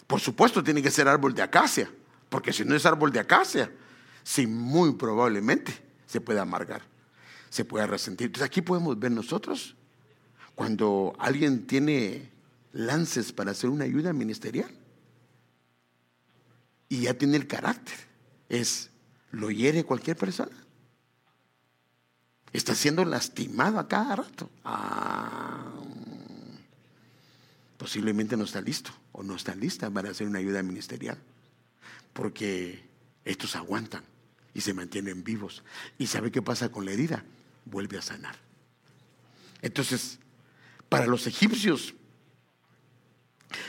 Speaker 1: Por supuesto tiene que ser árbol de acacia, porque si no es árbol de acacia, sí, muy probablemente se puede amargar se pueda resentir. Entonces aquí podemos ver nosotros cuando alguien tiene lances para hacer una ayuda ministerial y ya tiene el carácter, es, lo hiere cualquier persona. Está siendo lastimado a cada rato. Ah, posiblemente no está listo o no está lista para hacer una ayuda ministerial. Porque estos aguantan y se mantienen vivos. ¿Y sabe qué pasa con la herida? Vuelve a sanar. Entonces, para los egipcios,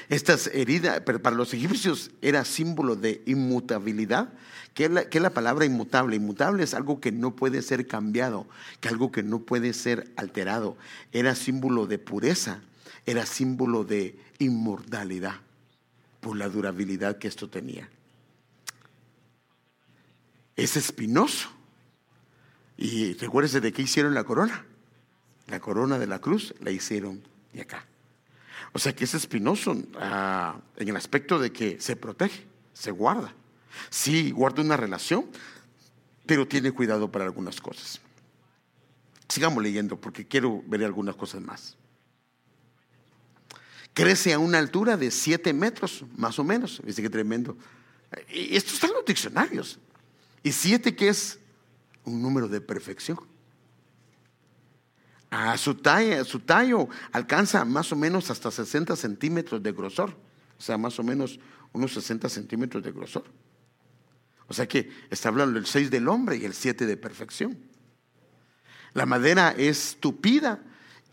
Speaker 1: estas heridas, para los egipcios era símbolo de inmutabilidad. ¿Qué es, la, la palabra inmutable? Inmutable es algo que no puede ser cambiado, que algo que no puede ser alterado. Era símbolo de pureza, era símbolo de inmortalidad por la durabilidad que esto tenía. Es espinoso y recuérdese de qué hicieron la corona. La corona de la cruz la hicieron de acá. O sea que es espinoso ah, en el aspecto de que se protege, se guarda. Sí, guarda una relación, pero tiene cuidado para algunas cosas. Sigamos leyendo porque quiero ver algunas cosas más. Crece a una altura de 7 metros, más o menos. Dice que tremendo. Y esto está en los diccionarios. Y 7 que es un número de perfección. A su, talla, su tallo alcanza más o menos hasta 60 centímetros de grosor, o sea, más o menos unos 60 centímetros de grosor. O sea que está hablando el 6 del hombre y el 7 de perfección. La madera es tupida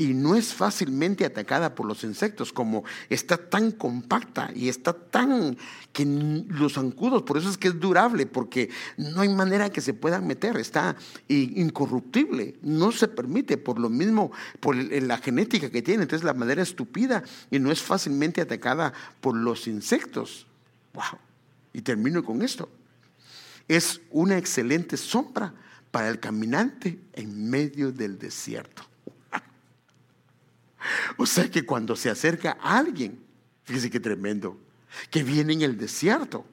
Speaker 1: y no es fácilmente atacada por los insectos, como está tan compacta y está tan que los zancudos, por eso es que es durable, porque no hay manera que se puedan meter, está incorruptible, no se permite por lo mismo, por la genética que tiene, entonces la madera es tupida y no es fácilmente atacada por los insectos. Wow. Y termino con esto. Es una excelente sombra para el caminante en medio del desierto. O sea que cuando se acerca alguien, fíjese qué tremendo, que viene en el desierto.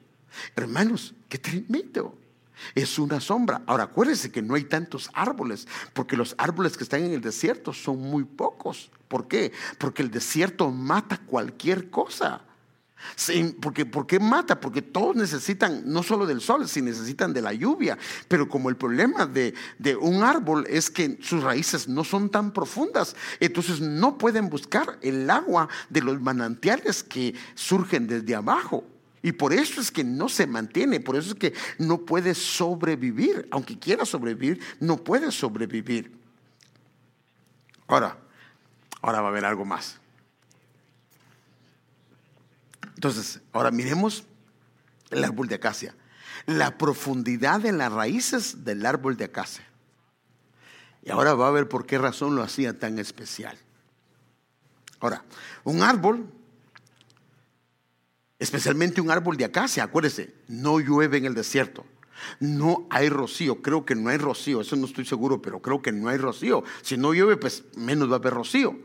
Speaker 1: Hermanos, qué tremendo. Es una sombra. Ahora acuérdense que no hay tantos árboles, porque los árboles que están en el desierto son muy pocos. ¿Por qué? Porque el desierto mata cualquier cosa. Sí, porque, ¿Por qué mata? Porque todos necesitan no solo del sol, sino necesitan de la lluvia. Pero como el problema de, de, un árbol es que sus raíces no son tan profundas, entonces no pueden buscar el agua de los manantiales que surgen desde abajo. Y por eso es que no se mantiene, por eso es que no puede sobrevivir. Aunque quiera sobrevivir, no puede sobrevivir. Ahora, ahora va a haber algo más. Entonces, ahora miremos el árbol de acacia. La profundidad de las raíces del árbol de acacia. Y ahora va a ver por qué razón lo hacía tan especial. Ahora, un árbol especialmente un árbol de acacia, acuérdese, no llueve en el desierto. No hay rocío, creo que no hay rocío, eso no estoy seguro, pero creo que no hay rocío. Si no llueve, pues menos va a haber rocío.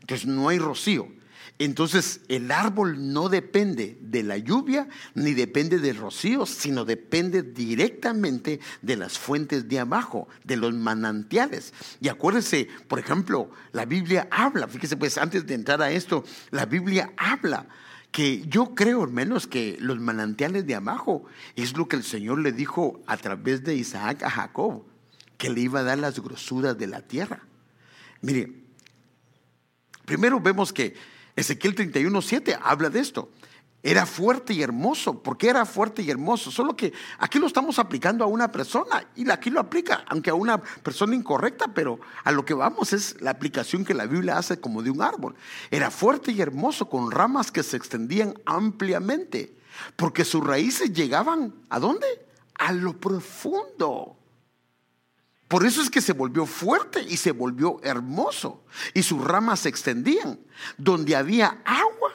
Speaker 1: Entonces no hay rocío. Entonces el árbol no depende de la lluvia ni depende del rocío, sino depende directamente de las fuentes de abajo, de los manantiales. Y acuérdense, por ejemplo, la Biblia habla, fíjese pues antes de entrar a esto, la Biblia habla que yo creo, menos que los manantiales de abajo es lo que el Señor le dijo a través de Isaac a Jacob, que le iba a dar las grosuras de la tierra. Mire, primero vemos que Ezequiel 31.7 habla de esto. Era fuerte y hermoso. ¿Por qué era fuerte y hermoso? Solo que aquí lo estamos aplicando a una persona y aquí lo aplica, aunque a una persona incorrecta, pero a lo que vamos es la aplicación que la Biblia hace como de un árbol. Era fuerte y hermoso con ramas que se extendían ampliamente, porque sus raíces llegaban ¿a dónde? A lo profundo. Por eso es que se volvió fuerte y se volvió hermoso. Y sus ramas se extendían. Donde había agua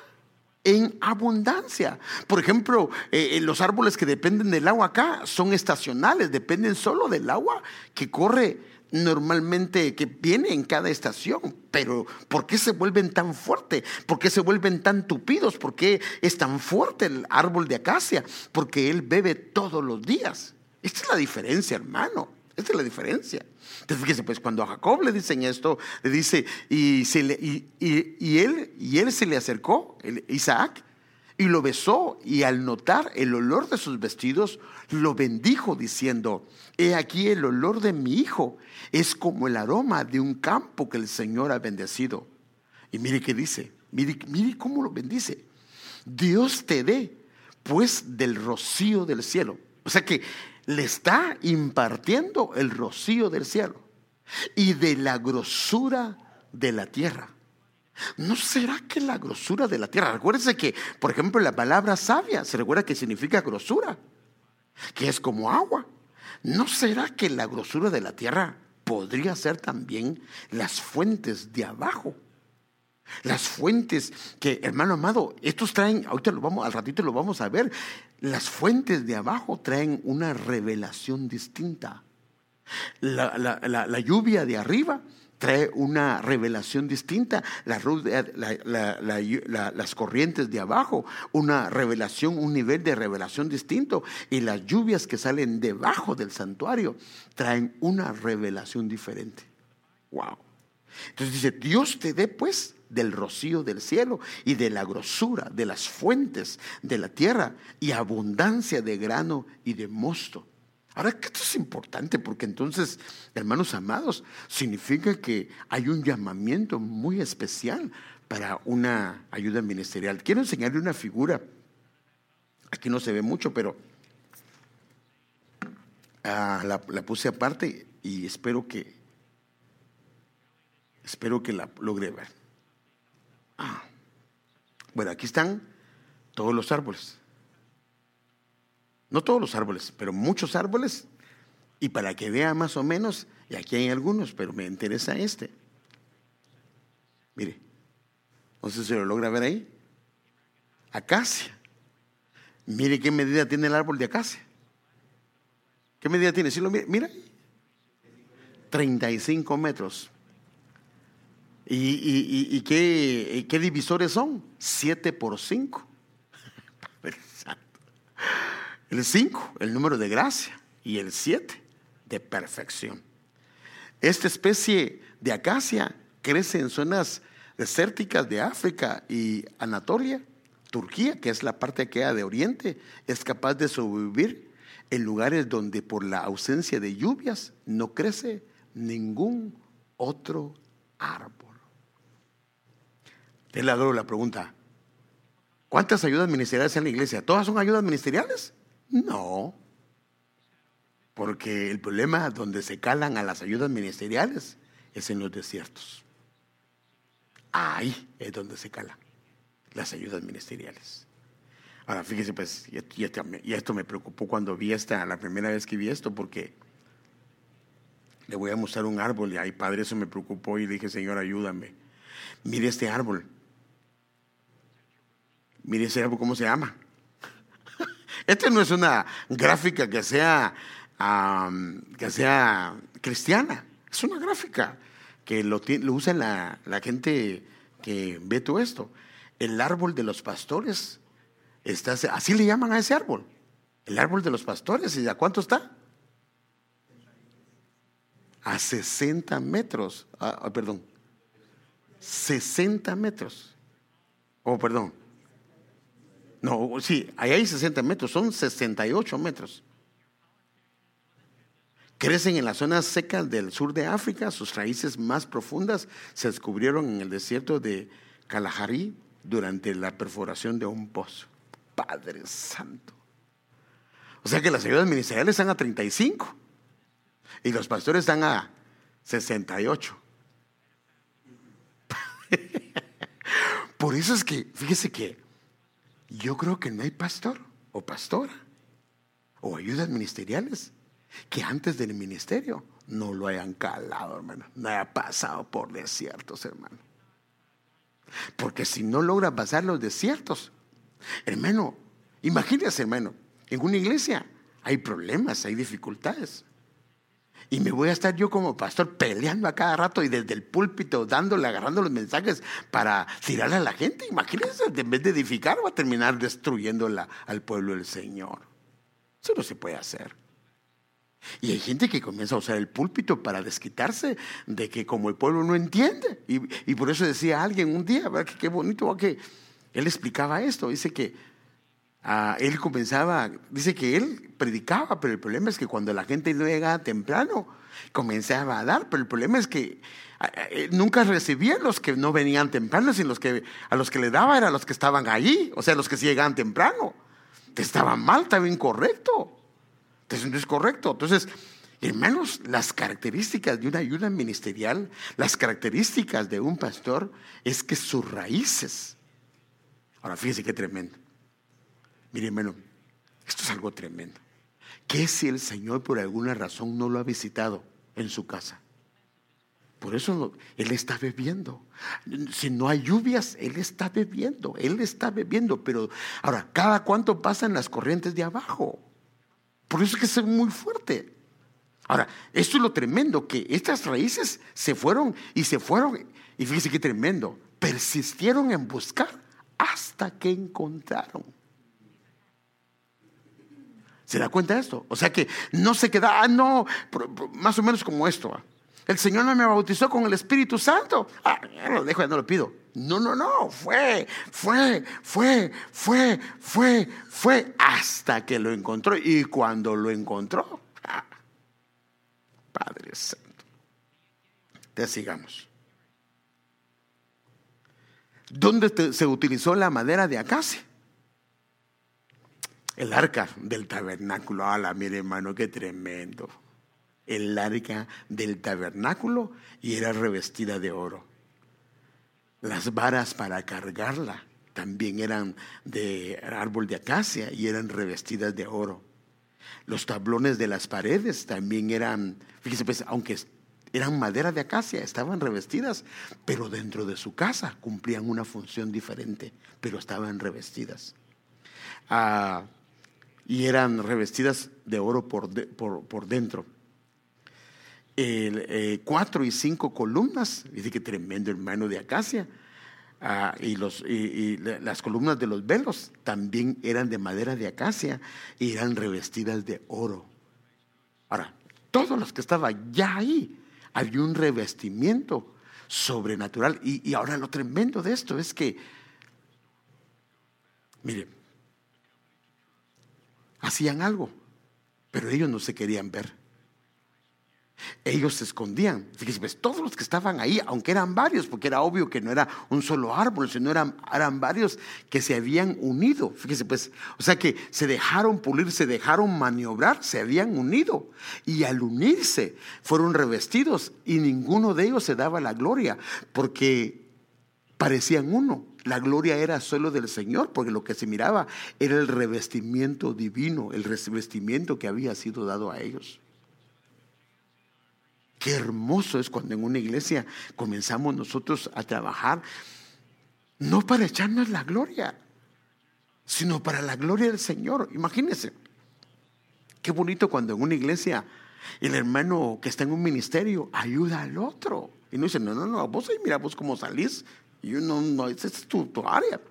Speaker 1: en abundancia. Por ejemplo, eh, eh, los árboles que dependen del agua acá son estacionales, dependen solo del agua que corre normalmente, que viene en cada estación. Pero ¿por qué se vuelven tan fuertes? ¿Por qué se vuelven tan tupidos? ¿Por qué es tan fuerte el árbol de acacia? Porque él bebe todos los días. Esta es la diferencia, hermano. Esta es la diferencia. Entonces, fíjese, pues cuando a Jacob le dicen esto, le dice, y, él, y él se le acercó, Isaac, y lo besó, y al notar el olor de sus vestidos, lo bendijo diciendo, he aquí el olor de mi hijo, es como el aroma de un campo que el Señor ha bendecido. Y mire qué dice, mire, mire cómo lo bendice. Dios te dé, pues, del rocío del cielo. O sea que le está impartiendo el rocío del cielo y de la grosura de la tierra. ¿No será que la grosura de la tierra? Recuérdese que, por ejemplo, la palabra sabia se recuerda que significa grosura, que es como agua. ¿No será que la grosura de la tierra podría ser también las fuentes de abajo? Las fuentes que, hermano amado, estos traen, ahorita lo vamos, al ratito lo vamos a ver, las fuentes de abajo traen una revelación distinta. La, lluvia de arriba trae una revelación distinta. las corrientes de abajo, una revelación, un nivel de revelación distinto. Y las lluvias que salen debajo del santuario traen una revelación diferente. Wow. Entonces dice, Dios te dé pues del rocío del cielo y de la grosura de las fuentes de la tierra y abundancia de grano y de mosto. Ahora, esto es importante porque entonces, hermanos amados, significa que hay un llamamiento muy especial para una ayuda ministerial. Quiero enseñarle una figura. Aquí no se ve mucho, pero ah, la, la puse aparte y espero que espero que la logre ver. Ah. Bueno, aquí están todos los árboles. No todos los árboles, pero muchos árboles. Y para que vea más o menos, y aquí hay algunos, pero me interesa este. Mire, no sé si lo logra ver ahí. Acacia. Mire qué medida tiene el árbol de acacia. ¿Qué medida tiene? ¿Sí lo mira? mira. 35 metros. ¿Y, qué, divisores son? Siete por cinco. <laughs> El cinco, el número de gracia, y el siete, de perfección. Esta especie de acacia crece en zonas desérticas de África y Anatolia. Turquía, que es la parte que queda de Oriente, es capaz de sobrevivir en lugares donde por la ausencia de lluvias no crece ningún otro árbol. Él le la pregunta, ¿cuántas ayudas ministeriales hay en la iglesia? ¿Todas son ayudas ministeriales? No. Porque el problema donde se calan a las ayudas ministeriales es en los desiertos. Ahí es donde se calan las ayudas ministeriales. Ahora, fíjese, pues, y esto, me preocupó cuando vi esta, la primera vez que vi esto, porque le voy a mostrar un árbol y ay, padre, eso me preocupó y dije, Señor, ayúdame. Mire este árbol. Mire ese árbol, ¿cómo se llama? Esta no es una gráfica que sea, que sea cristiana, es una gráfica que lo, lo usa la, la gente que ve todo esto. El árbol de los pastores, está, así le llaman a ese árbol, el árbol de los pastores, ¿y a cuánto está? A 60 metros, ah, ah, perdón, 60 metros. Oh, perdón. No, sí, ahí hay 60 metros, son 68 metros. Crecen en las zonas secas del sur de África, sus raíces más profundas se descubrieron en el desierto de Kalahari durante la perforación de un pozo. Padre Santo. O sea que las ayudas ministeriales están a 35 y los pastores están a 68. <laughs> Por eso es que, fíjese que yo creo que no hay pastor o pastora o ayudas ministeriales que antes del ministerio no lo hayan calado, hermano. No haya pasado por desiertos, hermano. Porque si no logra pasar los desiertos, hermano, imagínese, hermano, en una iglesia hay problemas, hay dificultades. Y me voy a estar yo como pastor peleando a cada rato y desde el púlpito dándole, agarrando los mensajes para tirarle a la gente. Imagínense, en vez de edificar, va a terminar destruyendo al pueblo del Señor. Eso no se puede hacer. Y hay gente que comienza a usar el púlpito para desquitarse de que como el pueblo no entiende. Y, por eso decía alguien un día, ¿verdad? qué bonito que él explicaba esto. Dice que él comenzaba, dice que él predicaba, pero el problema es que cuando la gente no llegaba temprano, comenzaba a dar, pero el problema es que eh, nunca recibía los que no venían temprano, sino los que, a los que le daba eran los que estaban allí, o sea, los que sí llegaban temprano. Estaba mal, estaba incorrecto. Entonces no es correcto. Entonces, hermanos, las características de una ayuda ministerial, las características de un pastor es que sus raíces. Ahora, fíjese qué tremendo. Mire, hermano, esto es algo tremendo. ¿Qué si el Señor por alguna razón no lo ha visitado en su casa? Por eso Él está bebiendo. Si no hay lluvias, Él está bebiendo. Él está bebiendo. Pero ahora, ¿cada cuánto pasan las corrientes de abajo? Por eso es que es muy fuerte. Ahora, esto es lo tremendo, que estas raíces se fueron y se fueron, y fíjese qué tremendo, persistieron en buscar hasta que encontraron. ¿Se da cuenta de esto? O sea que no se queda, ah, no, más o menos como esto. ¿ah? El Señor no me bautizó con el Espíritu Santo. Ah, ya lo dejo, ya no lo pido. No, no, no. Fue, fue, fue, fue, fue, fue hasta que lo encontró. Y cuando lo encontró, ah, Padre Santo. Te sigamos. ¿Dónde se utilizó la madera de acacia? El arca del tabernáculo. Ala, mire hermano, qué tremendo el arca del tabernáculo y era revestida de oro. Las varas para cargarla también eran de árbol de acacia y eran revestidas de oro. Los tablones de las paredes también eran, fíjese pues, aunque eran madera de acacia, estaban revestidas, pero dentro de su casa cumplían una función diferente, pero estaban revestidas. Ah, y eran revestidas de oro por, por dentro el, eh, cuatro y cinco columnas, dice que tremendo hermano de acacia, ah, y, los, y, las columnas de los velos también eran de madera de acacia y eran revestidas de oro. Ahora, todos los que estaban ya ahí, había un revestimiento sobrenatural. Y, y ahora lo tremendo de esto es que, miren, hacían algo, pero ellos no se querían ver. Ellos se escondían. Fíjense, pues, todos los que estaban ahí, aunque eran varios, porque era obvio que no era un solo árbol, sino eran, eran varios que se habían unido. Fíjese, pues, o sea que se dejaron pulir, se dejaron maniobrar, se habían unido. Y al unirse, fueron revestidos y ninguno de ellos se daba la gloria, porque parecían uno. La gloria era solo del Señor, porque lo que se miraba era el revestimiento divino, el revestimiento que había sido dado a ellos. Qué hermoso es cuando en una iglesia comenzamos nosotros a trabajar, no para echarnos la gloria, sino para la gloria del Señor. Imagínense, qué bonito cuando en una iglesia el hermano que está en un ministerio ayuda al otro. Y no dice, no, no, no, vos ahí mira vos cómo salís. Y yo no, esa es tu, tu área.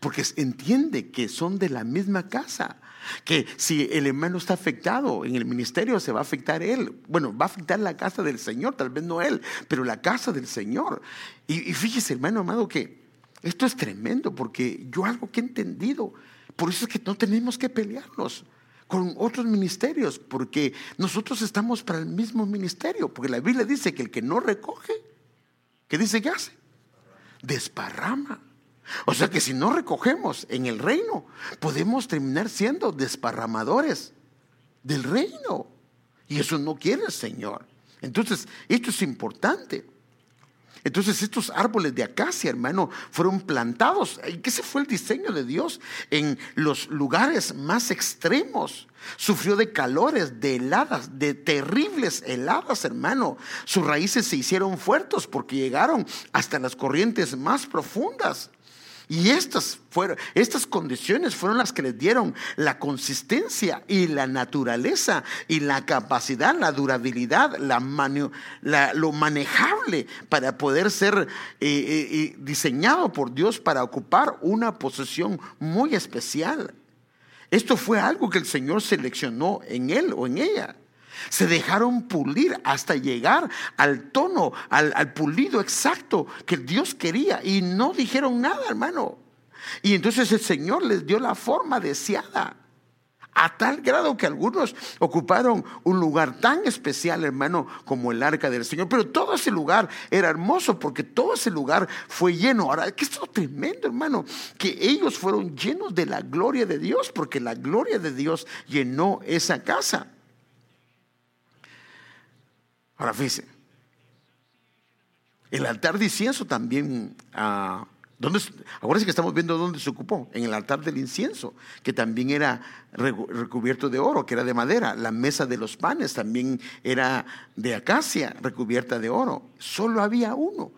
Speaker 1: Porque entiende que son de la misma casa. Que si el hermano está afectado en el ministerio, se va a afectar él. Bueno, va a afectar la casa del Señor, tal vez no él, pero la casa del Señor. Y, y fíjese, hermano amado, que esto es tremendo, porque yo algo que he entendido, por eso es que no tenemos que pelearnos con otros ministerios, porque nosotros estamos para el mismo ministerio, porque la Biblia dice que el que no recoge, ¿qué dice que hace? Desparrama. O sea que si no recogemos en el reino, podemos terminar siendo desparramadores del reino. Y eso no quiere el Señor. Entonces, esto es importante. Entonces estos árboles de acacia, hermano, fueron plantados. ¿Y qué se fue el diseño de Dios en los lugares más extremos? Sufrió de calores, de heladas, de terribles heladas, hermano. Sus raíces se hicieron fuertes porque llegaron hasta las corrientes más profundas. Y estas, fueron, estas condiciones fueron las que les dieron la consistencia y la naturaleza y la capacidad, la durabilidad, la, lo manejable para poder ser eh, eh, eh, diseñado por Dios para ocupar una posición muy especial. Esto fue algo que el Señor seleccionó en él o en ella. Se dejaron pulir hasta llegar al tono, al, pulido exacto que Dios quería y no dijeron nada, hermano. Y entonces el Señor les dio la forma deseada. A tal grado que algunos ocuparon un lugar tan especial, hermano, como el arca del Señor. Pero todo ese lugar era hermoso porque todo ese lugar fue lleno. Ahora, que es tremendo, hermano, que ellos fueron llenos de la gloria de Dios porque la gloria de Dios llenó esa casa. El altar de incienso también, ah, ahora sí que estamos viendo dónde se ocupó, en el altar del incienso, que también era recubierto de oro, que era de madera. La mesa de los panes también era de acacia, recubierta de oro. Solo había uno,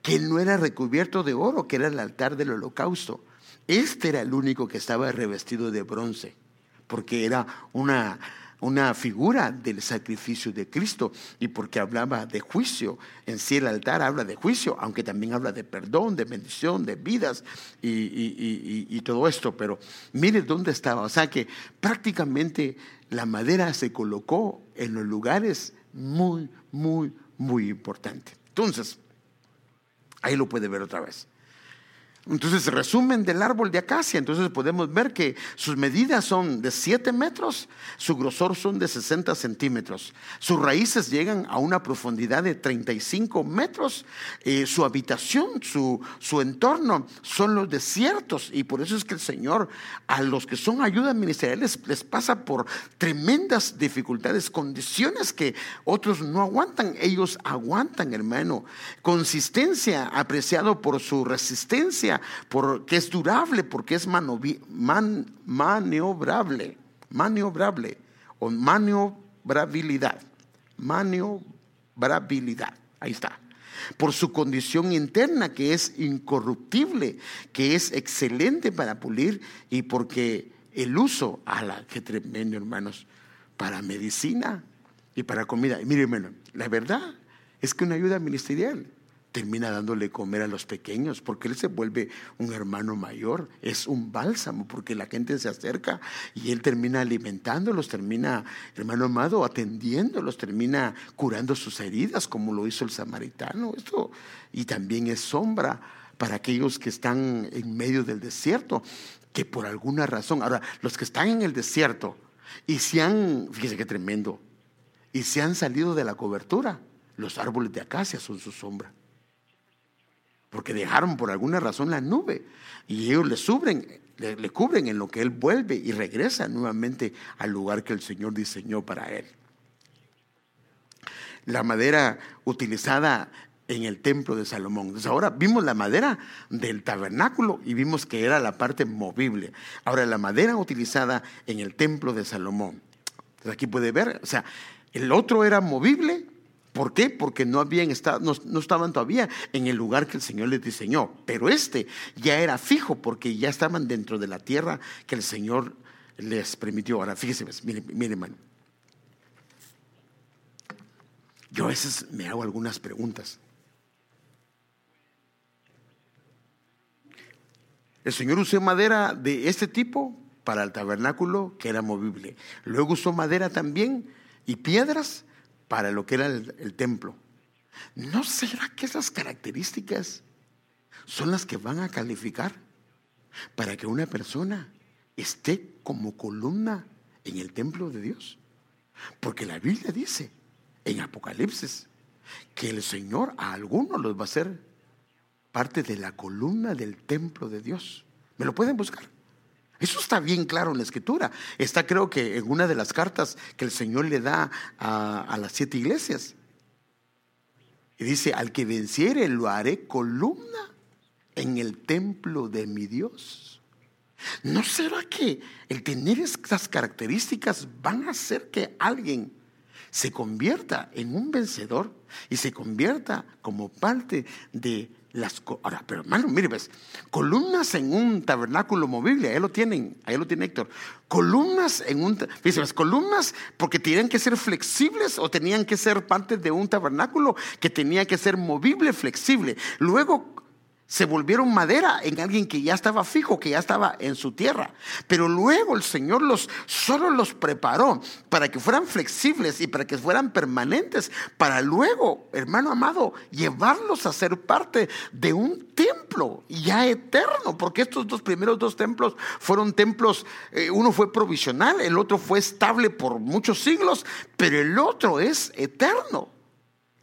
Speaker 1: que no era recubierto de oro, que era el altar del holocausto. Este era el único que estaba revestido de bronce, porque era una una figura del sacrificio de Cristo y porque hablaba de juicio. En sí el altar habla de juicio, aunque también habla de perdón, de bendición, de vidas y, todo esto. Pero mire dónde estaba. O sea que prácticamente la madera se colocó en los lugares muy, muy, muy importantes. Entonces, ahí lo puede ver otra vez. Entonces, resumen del árbol de acacia. Entonces podemos ver que sus medidas son de 7 metros, su grosor son de 60 centímetros. Sus raíces llegan a una profundidad de 35 metros. Eh, su habitación, su, su entorno son los desiertos. Y por eso es que el Señor a los que son ayudas ministeriales les pasa por tremendas dificultades, condiciones que otros no aguantan. Ellos aguantan, hermano. Consistencia apreciado por su resistencia porque es durable, porque es maniobrable, maniobrable o maniobrabilidad, maniobrabilidad, ahí está. Por su condición interna que es incorruptible, que es excelente para pulir y porque el uso, a la que tremendo hermanos, para medicina y para comida. Y mire hermano, la verdad es que una ayuda ministerial termina dándole comer a los pequeños, porque él se vuelve un hermano mayor, es un bálsamo, porque la gente se acerca y él termina alimentándolos, termina, hermano amado, atendiéndolos, termina curando sus heridas, como lo hizo el samaritano. Esto, y también es sombra para aquellos que están en medio del desierto, que por alguna razón, ahora, los que están en el desierto y se han, fíjese qué tremendo, y se han salido de la cobertura, los árboles de acacia son su sombra porque dejaron por alguna razón la nube y ellos le, subren, le, cubren en lo que Él vuelve y regresa nuevamente al lugar que el Señor diseñó para Él. La madera utilizada en el templo de Salomón. Entonces ahora vimos la madera del tabernáculo y vimos que era la parte movible. Ahora la madera utilizada en el templo de Salomón. Entonces aquí puede ver, o sea, el otro era movible, ¿Por qué? Porque no, habían estado, no, estaban todavía en el lugar que el Señor les diseñó. Pero este ya era fijo porque ya estaban dentro de la tierra que el Señor les permitió. Ahora, fíjense, miren, miren hermano. Yo a veces me hago algunas preguntas. El Señor usó madera de este tipo para el tabernáculo que era movible. Luego usó madera también y piedras para lo que era el, templo. ¿No será que esas características son las que van a calificar para que una persona esté como columna en el templo de Dios? Porque la Biblia dice en Apocalipsis que el Señor a algunos los va a hacer parte de la columna del templo de Dios. ¿Me lo pueden buscar? Eso está bien claro en la escritura. Está creo que en una de las cartas que el Señor le da a, las siete iglesias. Y dice, al que venciere lo haré columna en el templo de mi Dios. ¿No será que el tener estas características van a hacer que alguien se convierta en un vencedor y se convierta como parte de ahora, pero hermano, mire, ves, columnas en un tabernáculo movible, ahí lo tienen, ahí lo tiene Héctor. Columnas en un, las columnas porque tenían que ser flexibles o tenían que ser parte de un tabernáculo que tenía que ser movible, flexible. Luego se volvieron madera en alguien que ya estaba fijo, que ya estaba en su tierra. Pero luego el Señor los solo los preparó para que fueran flexibles y para que fueran permanentes, para luego, hermano amado, llevarlos a ser parte de un templo ya eterno, porque estos dos primeros dos templos fueron templos, eh, uno fue provisional, el otro fue estable por muchos siglos, pero el otro es eterno.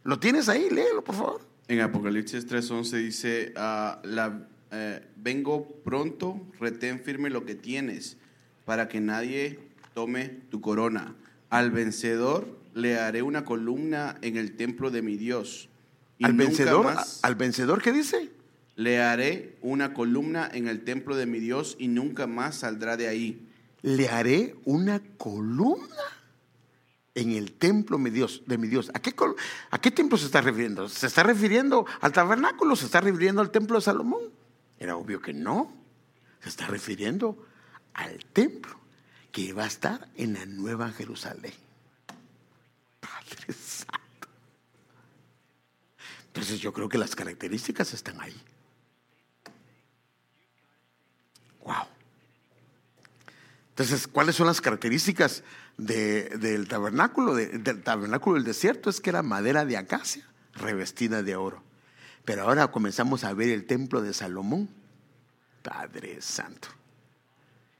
Speaker 1: ¿Lo tienes ahí? Léelo, por favor.
Speaker 2: En Apocalipsis 3:11 dice, ah, la, eh, vengo pronto, retén firme lo que tienes, para que nadie tome tu corona. Al vencedor le haré una columna en el templo de mi Dios.
Speaker 1: ¿Al vencedor? ¿Al vencedor qué dice?
Speaker 2: Le haré una columna en el templo de mi Dios y nunca más saldrá de ahí.
Speaker 1: ¿Le haré una columna? En el templo de mi Dios. ¿A qué, ¿A qué templo se está refiriendo? ¿Se está refiriendo al tabernáculo? ¿Se está refiriendo al templo de Salomón? Era obvio que no. Se está refiriendo al templo que va a estar en la Nueva Jerusalén. Padre Santo. Entonces yo creo que las características están ahí. Wow. Entonces, ¿cuáles son las características del tabernáculo? del tabernáculo del desierto es que era madera de acacia revestida de oro. Pero ahora comenzamos a ver el templo de Salomón. Padre Santo.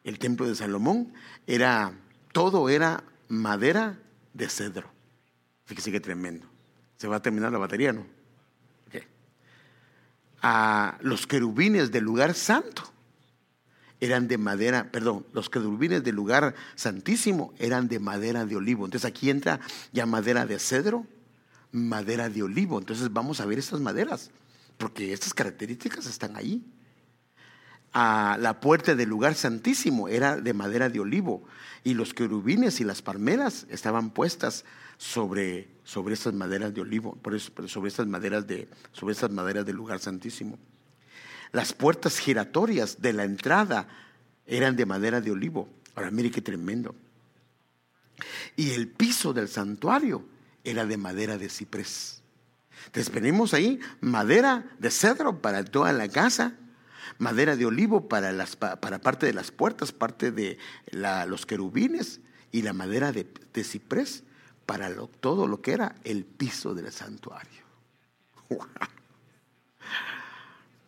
Speaker 1: El templo de Salomón era, todo era madera de cedro. Fíjese qué tremendo. Se va a terminar la batería, ¿no? A los querubines del lugar santo eran de madera, perdón, los querubines del lugar santísimo eran de madera de olivo. Entonces aquí entra ya madera de cedro, madera de olivo. Entonces vamos a ver estas maderas, porque estas características están ahí. A la puerta del lugar santísimo era de madera de olivo y los querubines y las palmeras estaban puestas sobre, sobre estas maderas de olivo, por eso, sobre estas maderas de, sobre estas maderas del lugar santísimo. Las puertas giratorias de la entrada eran de madera de olivo. Ahora mire qué tremendo. Y el piso del santuario era de madera de ciprés. Entonces tenemos ahí madera de cedro para toda la casa, madera de olivo para, para parte de las puertas, parte de los querubines y la madera de, ciprés para todo lo que era el piso del santuario. <laughs>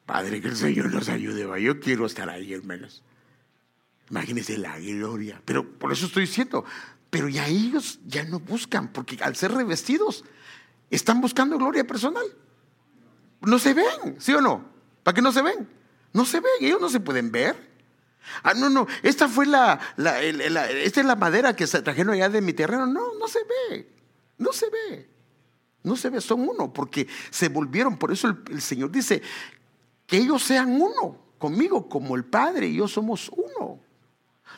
Speaker 1: Padre, que el Señor nos ayude. Yo quiero estar ahí, hermanos. Imagínense la gloria. Pero por eso estoy diciendo, pero ya ellos ya no buscan, porque al ser revestidos, están buscando gloria personal. No se ven, ¿sí o no? ¿Para qué no se ven? No se ven, ellos no se pueden ver. Ah, no, no, esta fue la, esta es la madera que se trajeron allá de mi terreno. No, no se ve, no se ve. No se ve, son uno, porque se volvieron. Por eso el Señor dice, que ellos sean uno conmigo, como el Padre y yo somos uno. O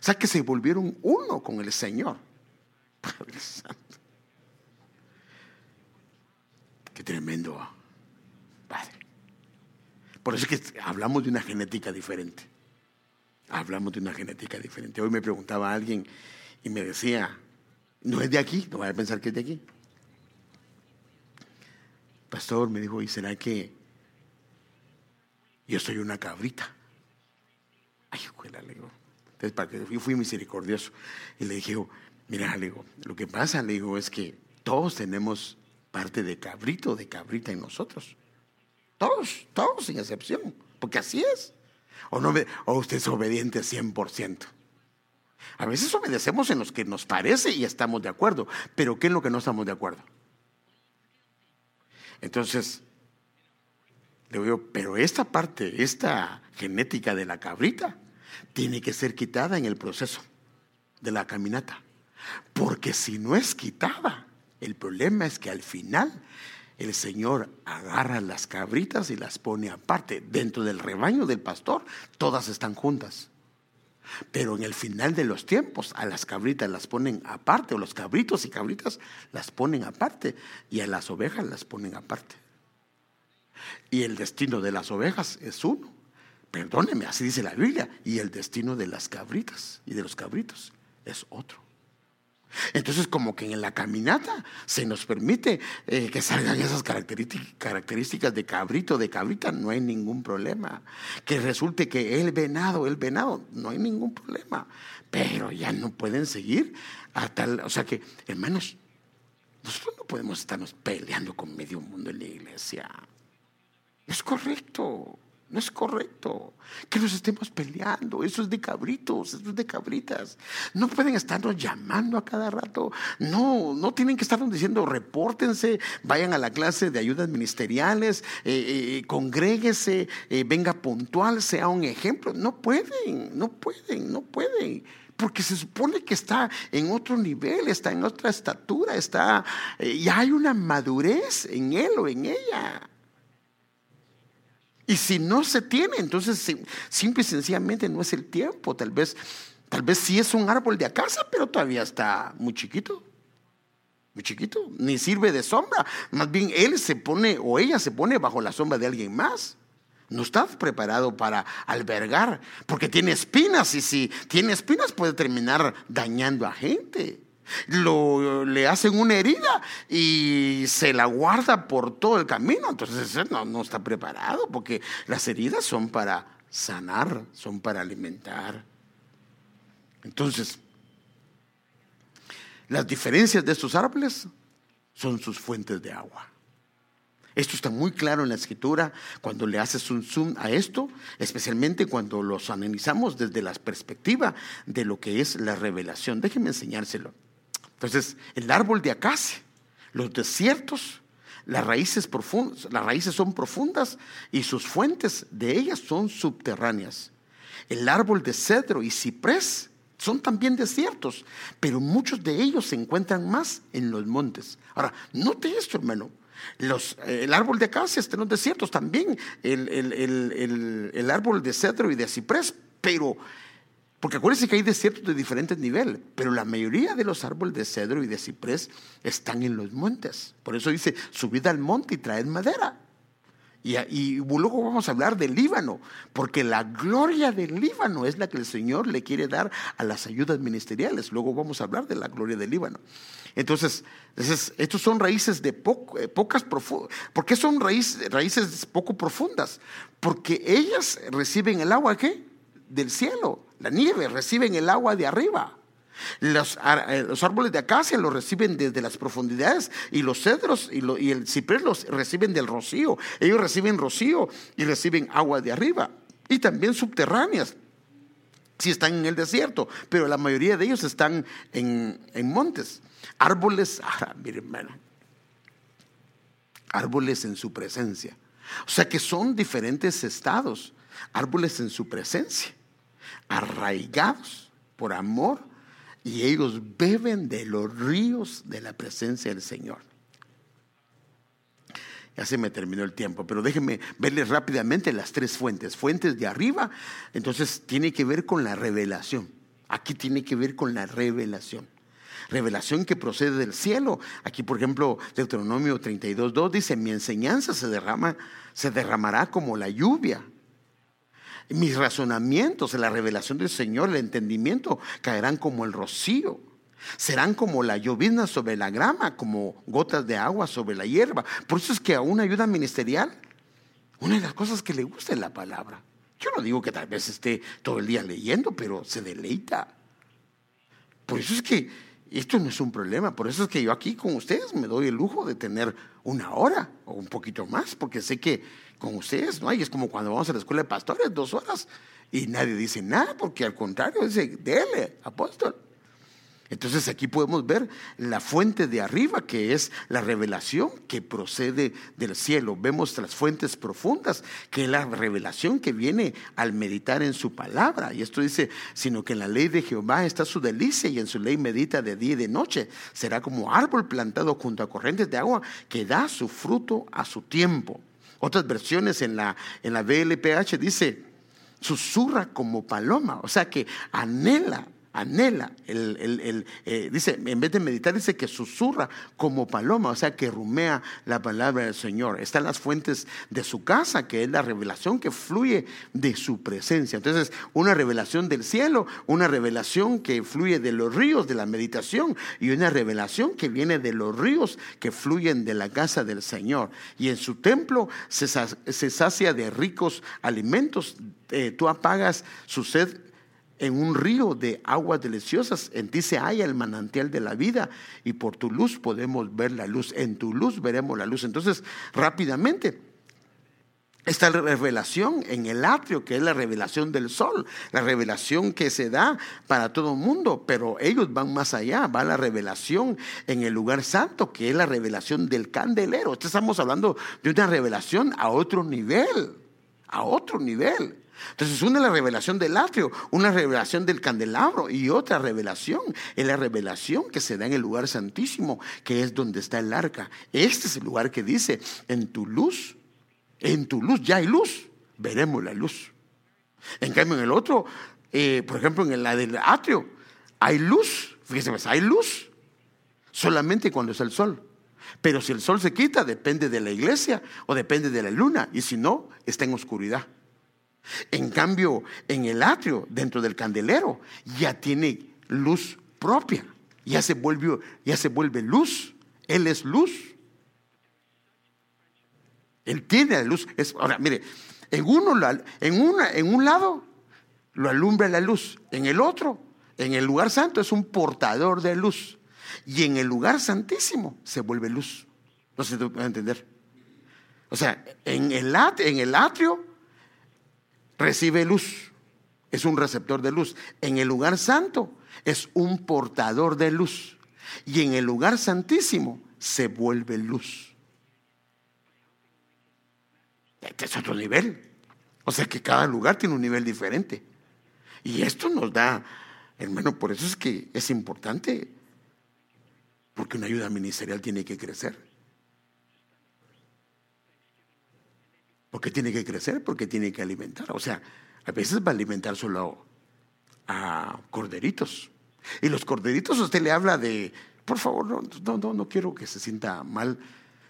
Speaker 1: sea que se volvieron uno con el Señor. <laughs> Padre Santo. Qué tremendo, Padre. Por eso es que hablamos de una genética diferente. Hablamos de una genética diferente. Hoy me preguntaba alguien y me decía, no es de aquí, no voy a pensar que es de aquí. Pastor me dijo, ¿y será que yo soy una cabrita? Ay, escuela, le digo. Entonces, para que yo fui misericordioso. Y le dije, mira, le digo, lo que pasa, le digo, es que todos tenemos parte de cabrito, de cabrita en nosotros. Todos, todos sin excepción, porque así es. O, no, o usted es obediente 100%. A veces obedecemos en los que nos parece y estamos de acuerdo, pero ¿qué es lo que no estamos de acuerdo? Entonces, le digo, pero esta parte, esta genética de la cabrita, tiene que ser quitada en el proceso de la caminata. Porque si no es quitada, el problema es que al final el Señor agarra las cabritas y las pone aparte. Dentro del rebaño del pastor, todas están juntas. Pero en el final de los tiempos, a las cabritas las ponen aparte, o los cabritos y cabritas las ponen aparte, y a las ovejas las ponen aparte. Y el destino de las ovejas es uno. Perdóneme, así dice la Biblia. Y el destino de las cabritas y de los cabritos es otro. Entonces, como que en la caminata se nos permite eh, que salgan esas características de cabrito, de cabrita, no hay ningún problema. Que resulte que el venado, el venado, no hay ningún problema. Pero ya no pueden seguir a tal, o sea que, hermanos, nosotros no podemos estarnos peleando con medio mundo en la iglesia. Es correcto. No es correcto que nos estemos peleando. Eso es de cabritos, eso es de cabritas. No pueden estarnos llamando a cada rato. No, no tienen que estarnos diciendo repórtense, vayan a la clase de ayudas ministeriales, eh, eh congréguese, eh, venga puntual, sea un ejemplo. No pueden, no pueden, no pueden porque se supone que está en otro nivel, está en otra estatura, está, eh, ya hay una madurez en él o en ella. Y si no se tiene, entonces simple y sencillamente no es el tiempo. Tal vez, tal vez sí es un árbol de acacia, pero todavía está muy chiquito. Muy chiquito. Ni sirve de sombra. Más bien él se pone o ella se pone bajo la sombra de alguien más. No está preparado para albergar, porque tiene espinas y si tiene espinas puede terminar dañando a gente lo, le hacen una herida y se la guarda por todo el camino. Entonces no, no está preparado porque las heridas son para sanar, son para alimentar. Entonces, las diferencias de estos árboles son sus fuentes de agua. Esto está muy claro en la escritura cuando le haces un zoom a esto, especialmente cuando los analizamos desde la perspectiva de lo que es la revelación. Déjenme enseñárselo. Entonces, el árbol de acacia, los desiertos, las raíces, profundas, las raíces son profundas y sus fuentes de ellas son subterráneas. El árbol de cedro y ciprés son también desiertos, pero muchos de ellos se encuentran más en los montes. Ahora, note esto, hermano. Los, el árbol de acacia está en los desiertos también, el, el árbol de cedro y de ciprés, pero porque acuérdense que hay desiertos de diferentes niveles, pero la mayoría de los árboles de cedro y de ciprés están en los montes. Por eso dice, subid al monte y traed madera. Y, luego vamos a hablar del Líbano, porque la gloria del Líbano es la que el Señor le quiere dar a las ayudas ministeriales. Luego vamos a hablar de la gloria del Líbano. Entonces, estos son raíces de eh, pocas profundas. ¿Por qué son raíces poco profundas? Porque ellas reciben el agua ¿qué? del cielo la nieve, reciben el agua de arriba. Los, eh, los, árboles de acacia los reciben desde las profundidades y los cedros y, el ciprés los reciben del rocío. Ellos reciben rocío y reciben agua de arriba y también subterráneas si están en el desierto, pero la mayoría de ellos están en, en montes. Árboles, <laughs> ah, miren, hermano, árboles en su presencia. O sea que son diferentes estados, árboles en su presencia arraigados por amor y ellos beben de los ríos de la presencia del Señor. Ya se me terminó el tiempo, pero déjenme verles rápidamente las tres fuentes. Fuentes de arriba, entonces tiene que ver con la revelación. Aquí tiene que ver con la revelación. revelación que procede del cielo. Aquí, por ejemplo, Deuteronomio 32.2 dice, mi enseñanza se derrama, se derramará como la lluvia. Mis razonamientos, la revelación del Señor, el entendimiento, caerán como el rocío. Serán como la llovizna sobre la grama, como gotas de agua sobre la hierba. Por eso es que a una ayuda ministerial, una de las cosas que le gusta es la palabra. Yo no digo que tal vez esté todo el día leyendo, pero se deleita. Por eso es que esto no es un problema. Por eso es que yo aquí con ustedes me doy el lujo de tener una hora o un poquito más, porque sé que con ustedes no hay. Es como cuando vamos a la escuela de pastores, dos horas, y nadie dice nada, porque al contrario, dice, dele, apóstol. Entonces aquí podemos ver la fuente de arriba, que es la revelación que procede del cielo. Vemos las fuentes profundas, que es la revelación que viene al meditar en su palabra. Y esto dice, sino que en la ley de Jehová está su delicia y en su ley medita de día y de noche. Será como árbol plantado junto a corrientes de agua que da su fruto a su tiempo. Otras versiones en la, en la BLPH dice, susurra como paloma, o sea que anhela anhela, el, eh, dice, en vez de meditar, dice que susurra como paloma, o sea, que rumea la palabra del Señor. Están las fuentes de su casa, que es la revelación que fluye de su presencia. Entonces, una revelación del cielo, una revelación que fluye de los ríos de la meditación y una revelación que viene de los ríos que fluyen de la casa del Señor. Y en su templo se, sacia de ricos alimentos. Eh, tú apagas su sed en un río de aguas deliciosas. En ti se halla el manantial de la vida y por tu luz podemos ver la luz. En tu luz veremos la luz. Entonces, rápidamente, esta revelación en el atrio, que es la revelación del sol, la revelación que se da para todo el mundo, pero ellos van más allá, va la revelación en el lugar santo, que es la revelación del candelero. Estamos hablando de una revelación a otro nivel, a otro nivel. Entonces, una es la revelación del atrio, una revelación del candelabro y otra revelación es la revelación que se da en el lugar santísimo, que es donde está el arca. Este es el lugar que dice, en tu luz, en tu luz, ya hay luz, veremos la luz. En cambio, en el otro, eh, por ejemplo, en la del atrio, hay luz, fíjese, pues, hay luz solamente cuando es el sol. Pero si el sol se quita, depende de la iglesia o depende de la luna, y si no, está en oscuridad. En cambio, en el atrio, dentro del candelero, ya tiene luz propia. Ya se vuelve, ya se vuelve luz. Él es luz. Él tiene la luz. ahora, mire, en, uno, en, una, en un lado lo alumbra la luz. En el otro, en el lugar santo, es un portador de luz. Y en el lugar santísimo se vuelve luz. No sé si te entender. O sea, en el, en el atrio recibe luz, es un receptor de luz. En el lugar santo es un portador de luz. Y en el lugar santísimo se vuelve luz. Este es otro nivel. O sea que cada lugar tiene un nivel diferente. Y esto nos da, hermano, por eso es que es importante, porque una ayuda ministerial tiene que crecer. Porque tiene que crecer, porque tiene que alimentar. O sea, a veces va a alimentar solo a corderitos. Y los corderitos usted le habla de, por favor, no, no, no, quiero que se sienta mal,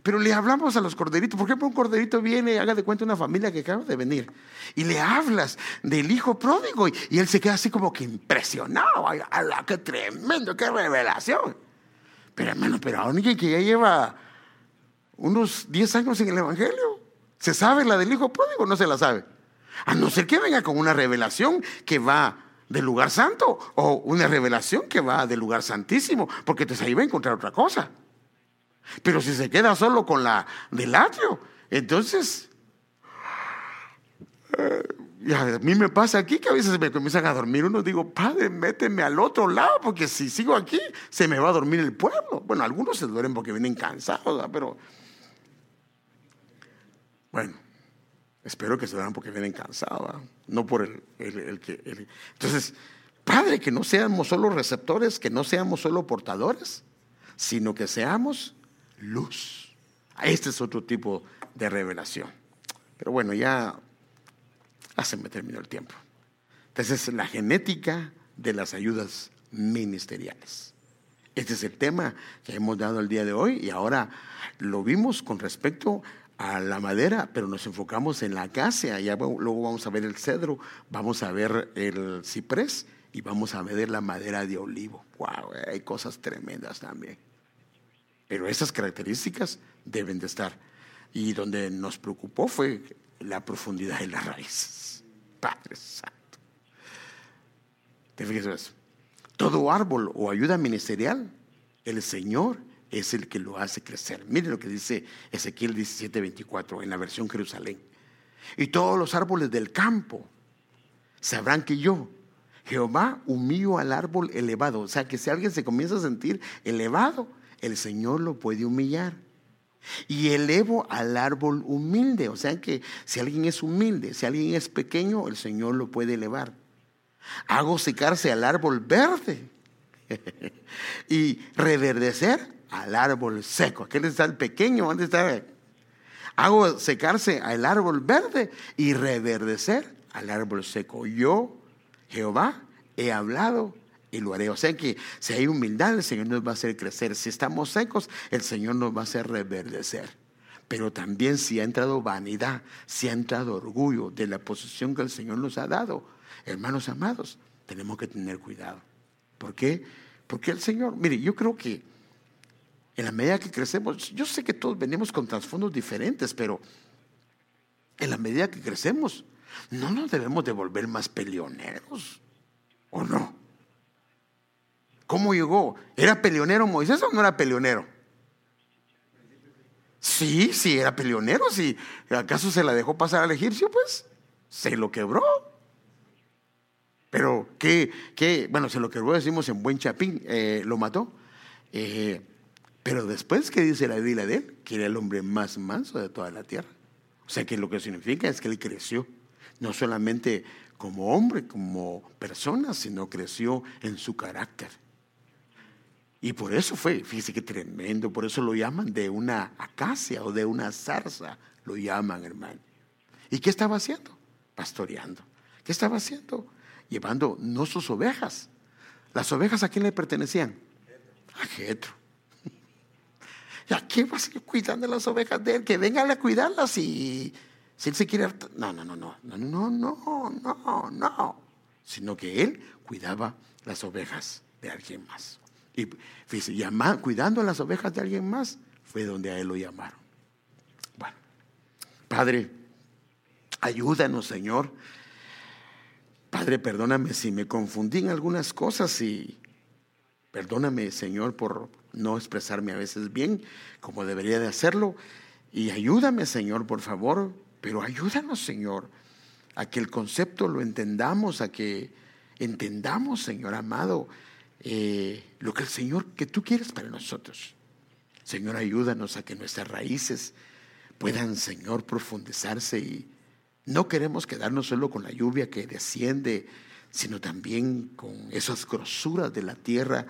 Speaker 1: pero le hablamos a los corderitos. Por ejemplo, un corderito viene, haga de cuenta una familia que acaba de venir, y le hablas del hijo pródigo, y, él se queda así como que impresionado. ¡Ay, qué tremendo, qué revelación! Pero hermano, pero a alguien que ya lleva unos 10 años en el Evangelio, ¿Se sabe la del hijo pródigo? No se la sabe. A no ser que venga con una revelación que va del lugar santo o una revelación que va del lugar santísimo, porque entonces ahí va a encontrar otra cosa. Pero si se queda solo con la del atrio, entonces eh, a mí me pasa aquí que a veces me comienzan a dormir uno, digo, padre, méteme al otro lado, porque si sigo aquí, se me va a dormir el pueblo. Bueno, algunos se duermen porque vienen cansados, pero bueno, espero que se dan porque vienen cansados, no por el, que... Entonces, Padre, que no seamos solo receptores, que no seamos solo portadores, sino que seamos luz. Este es otro tipo de revelación. Pero bueno, ya, ya se me terminó el tiempo. Entonces, la genética de las ayudas ministeriales. Este es el tema que hemos dado el día de hoy y ahora lo vimos con respecto a la madera, pero nos enfocamos en la acacia, ya luego vamos a ver el cedro, vamos a ver el ciprés y vamos a ver la madera de olivo. Wow, hay cosas tremendas también. Pero esas características deben de estar. Y donde nos preocupó fue la profundidad de las raíces. Padre Santo. ¿Te fijas Todo árbol o ayuda ministerial, el Señor es el que lo hace crecer. Mire lo que dice Ezequiel 17:24 en la versión Jerusalén. Y todos los árboles del campo sabrán que yo, Jehová, humillo al árbol elevado. O sea que si alguien se comienza a sentir elevado, el Señor lo puede humillar. Y elevo al árbol humilde. O sea que si alguien es humilde, si alguien es pequeño, el Señor lo puede elevar. Hago secarse al árbol verde <laughs> y reverdecer al árbol seco. Aquel está el pequeño, ¿dónde está? Hago secarse al árbol verde y reverdecer al árbol seco. Yo, Jehová, he hablado y lo haré. O sea que si hay humildad, el Señor nos va a hacer crecer. Si estamos secos, el Señor nos va a hacer reverdecer. Pero también si ha entrado vanidad, si ha entrado orgullo de la posición que el Señor nos ha dado, hermanos amados, tenemos que tener cuidado. ¿Por qué? Porque el Señor, mire, yo creo que en la medida que crecemos, yo sé que todos venimos con trasfondos diferentes, pero en la medida que crecemos, no nos debemos de volver más peleoneros, ¿o no? ¿Cómo llegó? ¿Era peleonero Moisés o no era peleonero? Sí, sí, era peleonero. Sí. ¿Acaso se la dejó pasar al egipcio? Pues se lo quebró. Pero, ¿qué? qué? Bueno, se lo quebró, decimos en buen chapín, eh, lo mató. Eh, pero después, ¿qué dice la Biblia de él? Que era el hombre más manso de toda la tierra. O sea que lo que significa es que él creció, no solamente como hombre, como persona, sino creció en su carácter. Y por eso fue, fíjese que tremendo, por eso lo llaman de una acacia o de una zarza, lo llaman, hermano. ¿Y qué estaba haciendo? Pastoreando. ¿Qué estaba haciendo? Llevando no sus ovejas. ¿Las ovejas a quién le pertenecían? A Jetro. <laughs> ¿Y a quién va a seguir cuidando las ovejas de él? Que vengan a cuidarlas y si él se quiere... No, no, no, no, no, no, no, no, no. Sino que él cuidaba las ovejas de alguien más. Y fíjese, cuidando las ovejas de alguien más, fue donde a él lo llamaron. Bueno, Padre, ayúdanos, Señor. Padre, perdóname si me confundí en algunas cosas y perdóname, Señor, por no expresarme a veces bien como debería de hacerlo. Y ayúdame, Señor, por favor, pero ayúdanos, Señor, a que el concepto lo entendamos, a que entendamos, Señor amado, eh, lo que el Señor, que tú quieres para nosotros. Señor, ayúdanos a que nuestras raíces puedan, Señor, profundizarse y no queremos quedarnos solo con la lluvia que desciende sino también con esas grosuras de la tierra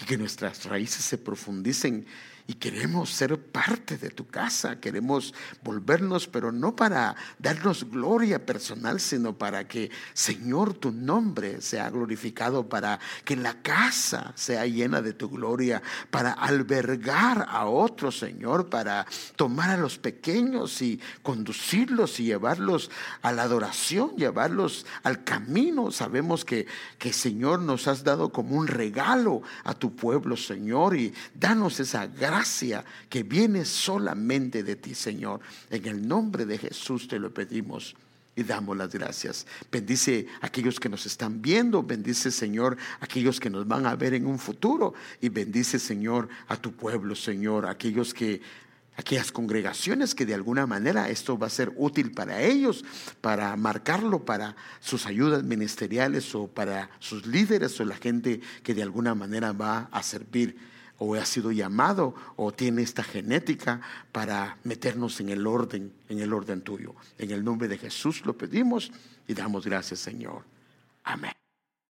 Speaker 1: y que nuestras raíces se profundicen y queremos ser parte de tu casa, queremos volvernos, pero no para darnos gloria personal, sino para que, Señor, tu nombre sea glorificado, para que la casa sea llena de tu gloria, para albergar a otros, Señor, para tomar a los pequeños y conducirlos y llevarlos a la adoración, llevarlos al camino. Sabemos que, que Señor, nos has dado como un regalo a tu pueblo, Señor, y danos esa gracia gracia que viene solamente de ti, Señor. En el nombre de Jesús te lo pedimos y damos las gracias. Bendice a aquellos que nos están viendo, bendice Señor a aquellos que nos van a ver en un futuro y bendice Señor a tu pueblo, Señor, aquellos que aquellas congregaciones que de alguna manera esto va a ser útil para ellos, para marcarlo para sus ayudas ministeriales o para sus líderes o la gente que de alguna manera va a servir o ha sido llamado o tiene esta genética para meternos en el orden, en el orden tuyo. En el nombre de Jesús lo pedimos y damos gracias, Señor. Amén.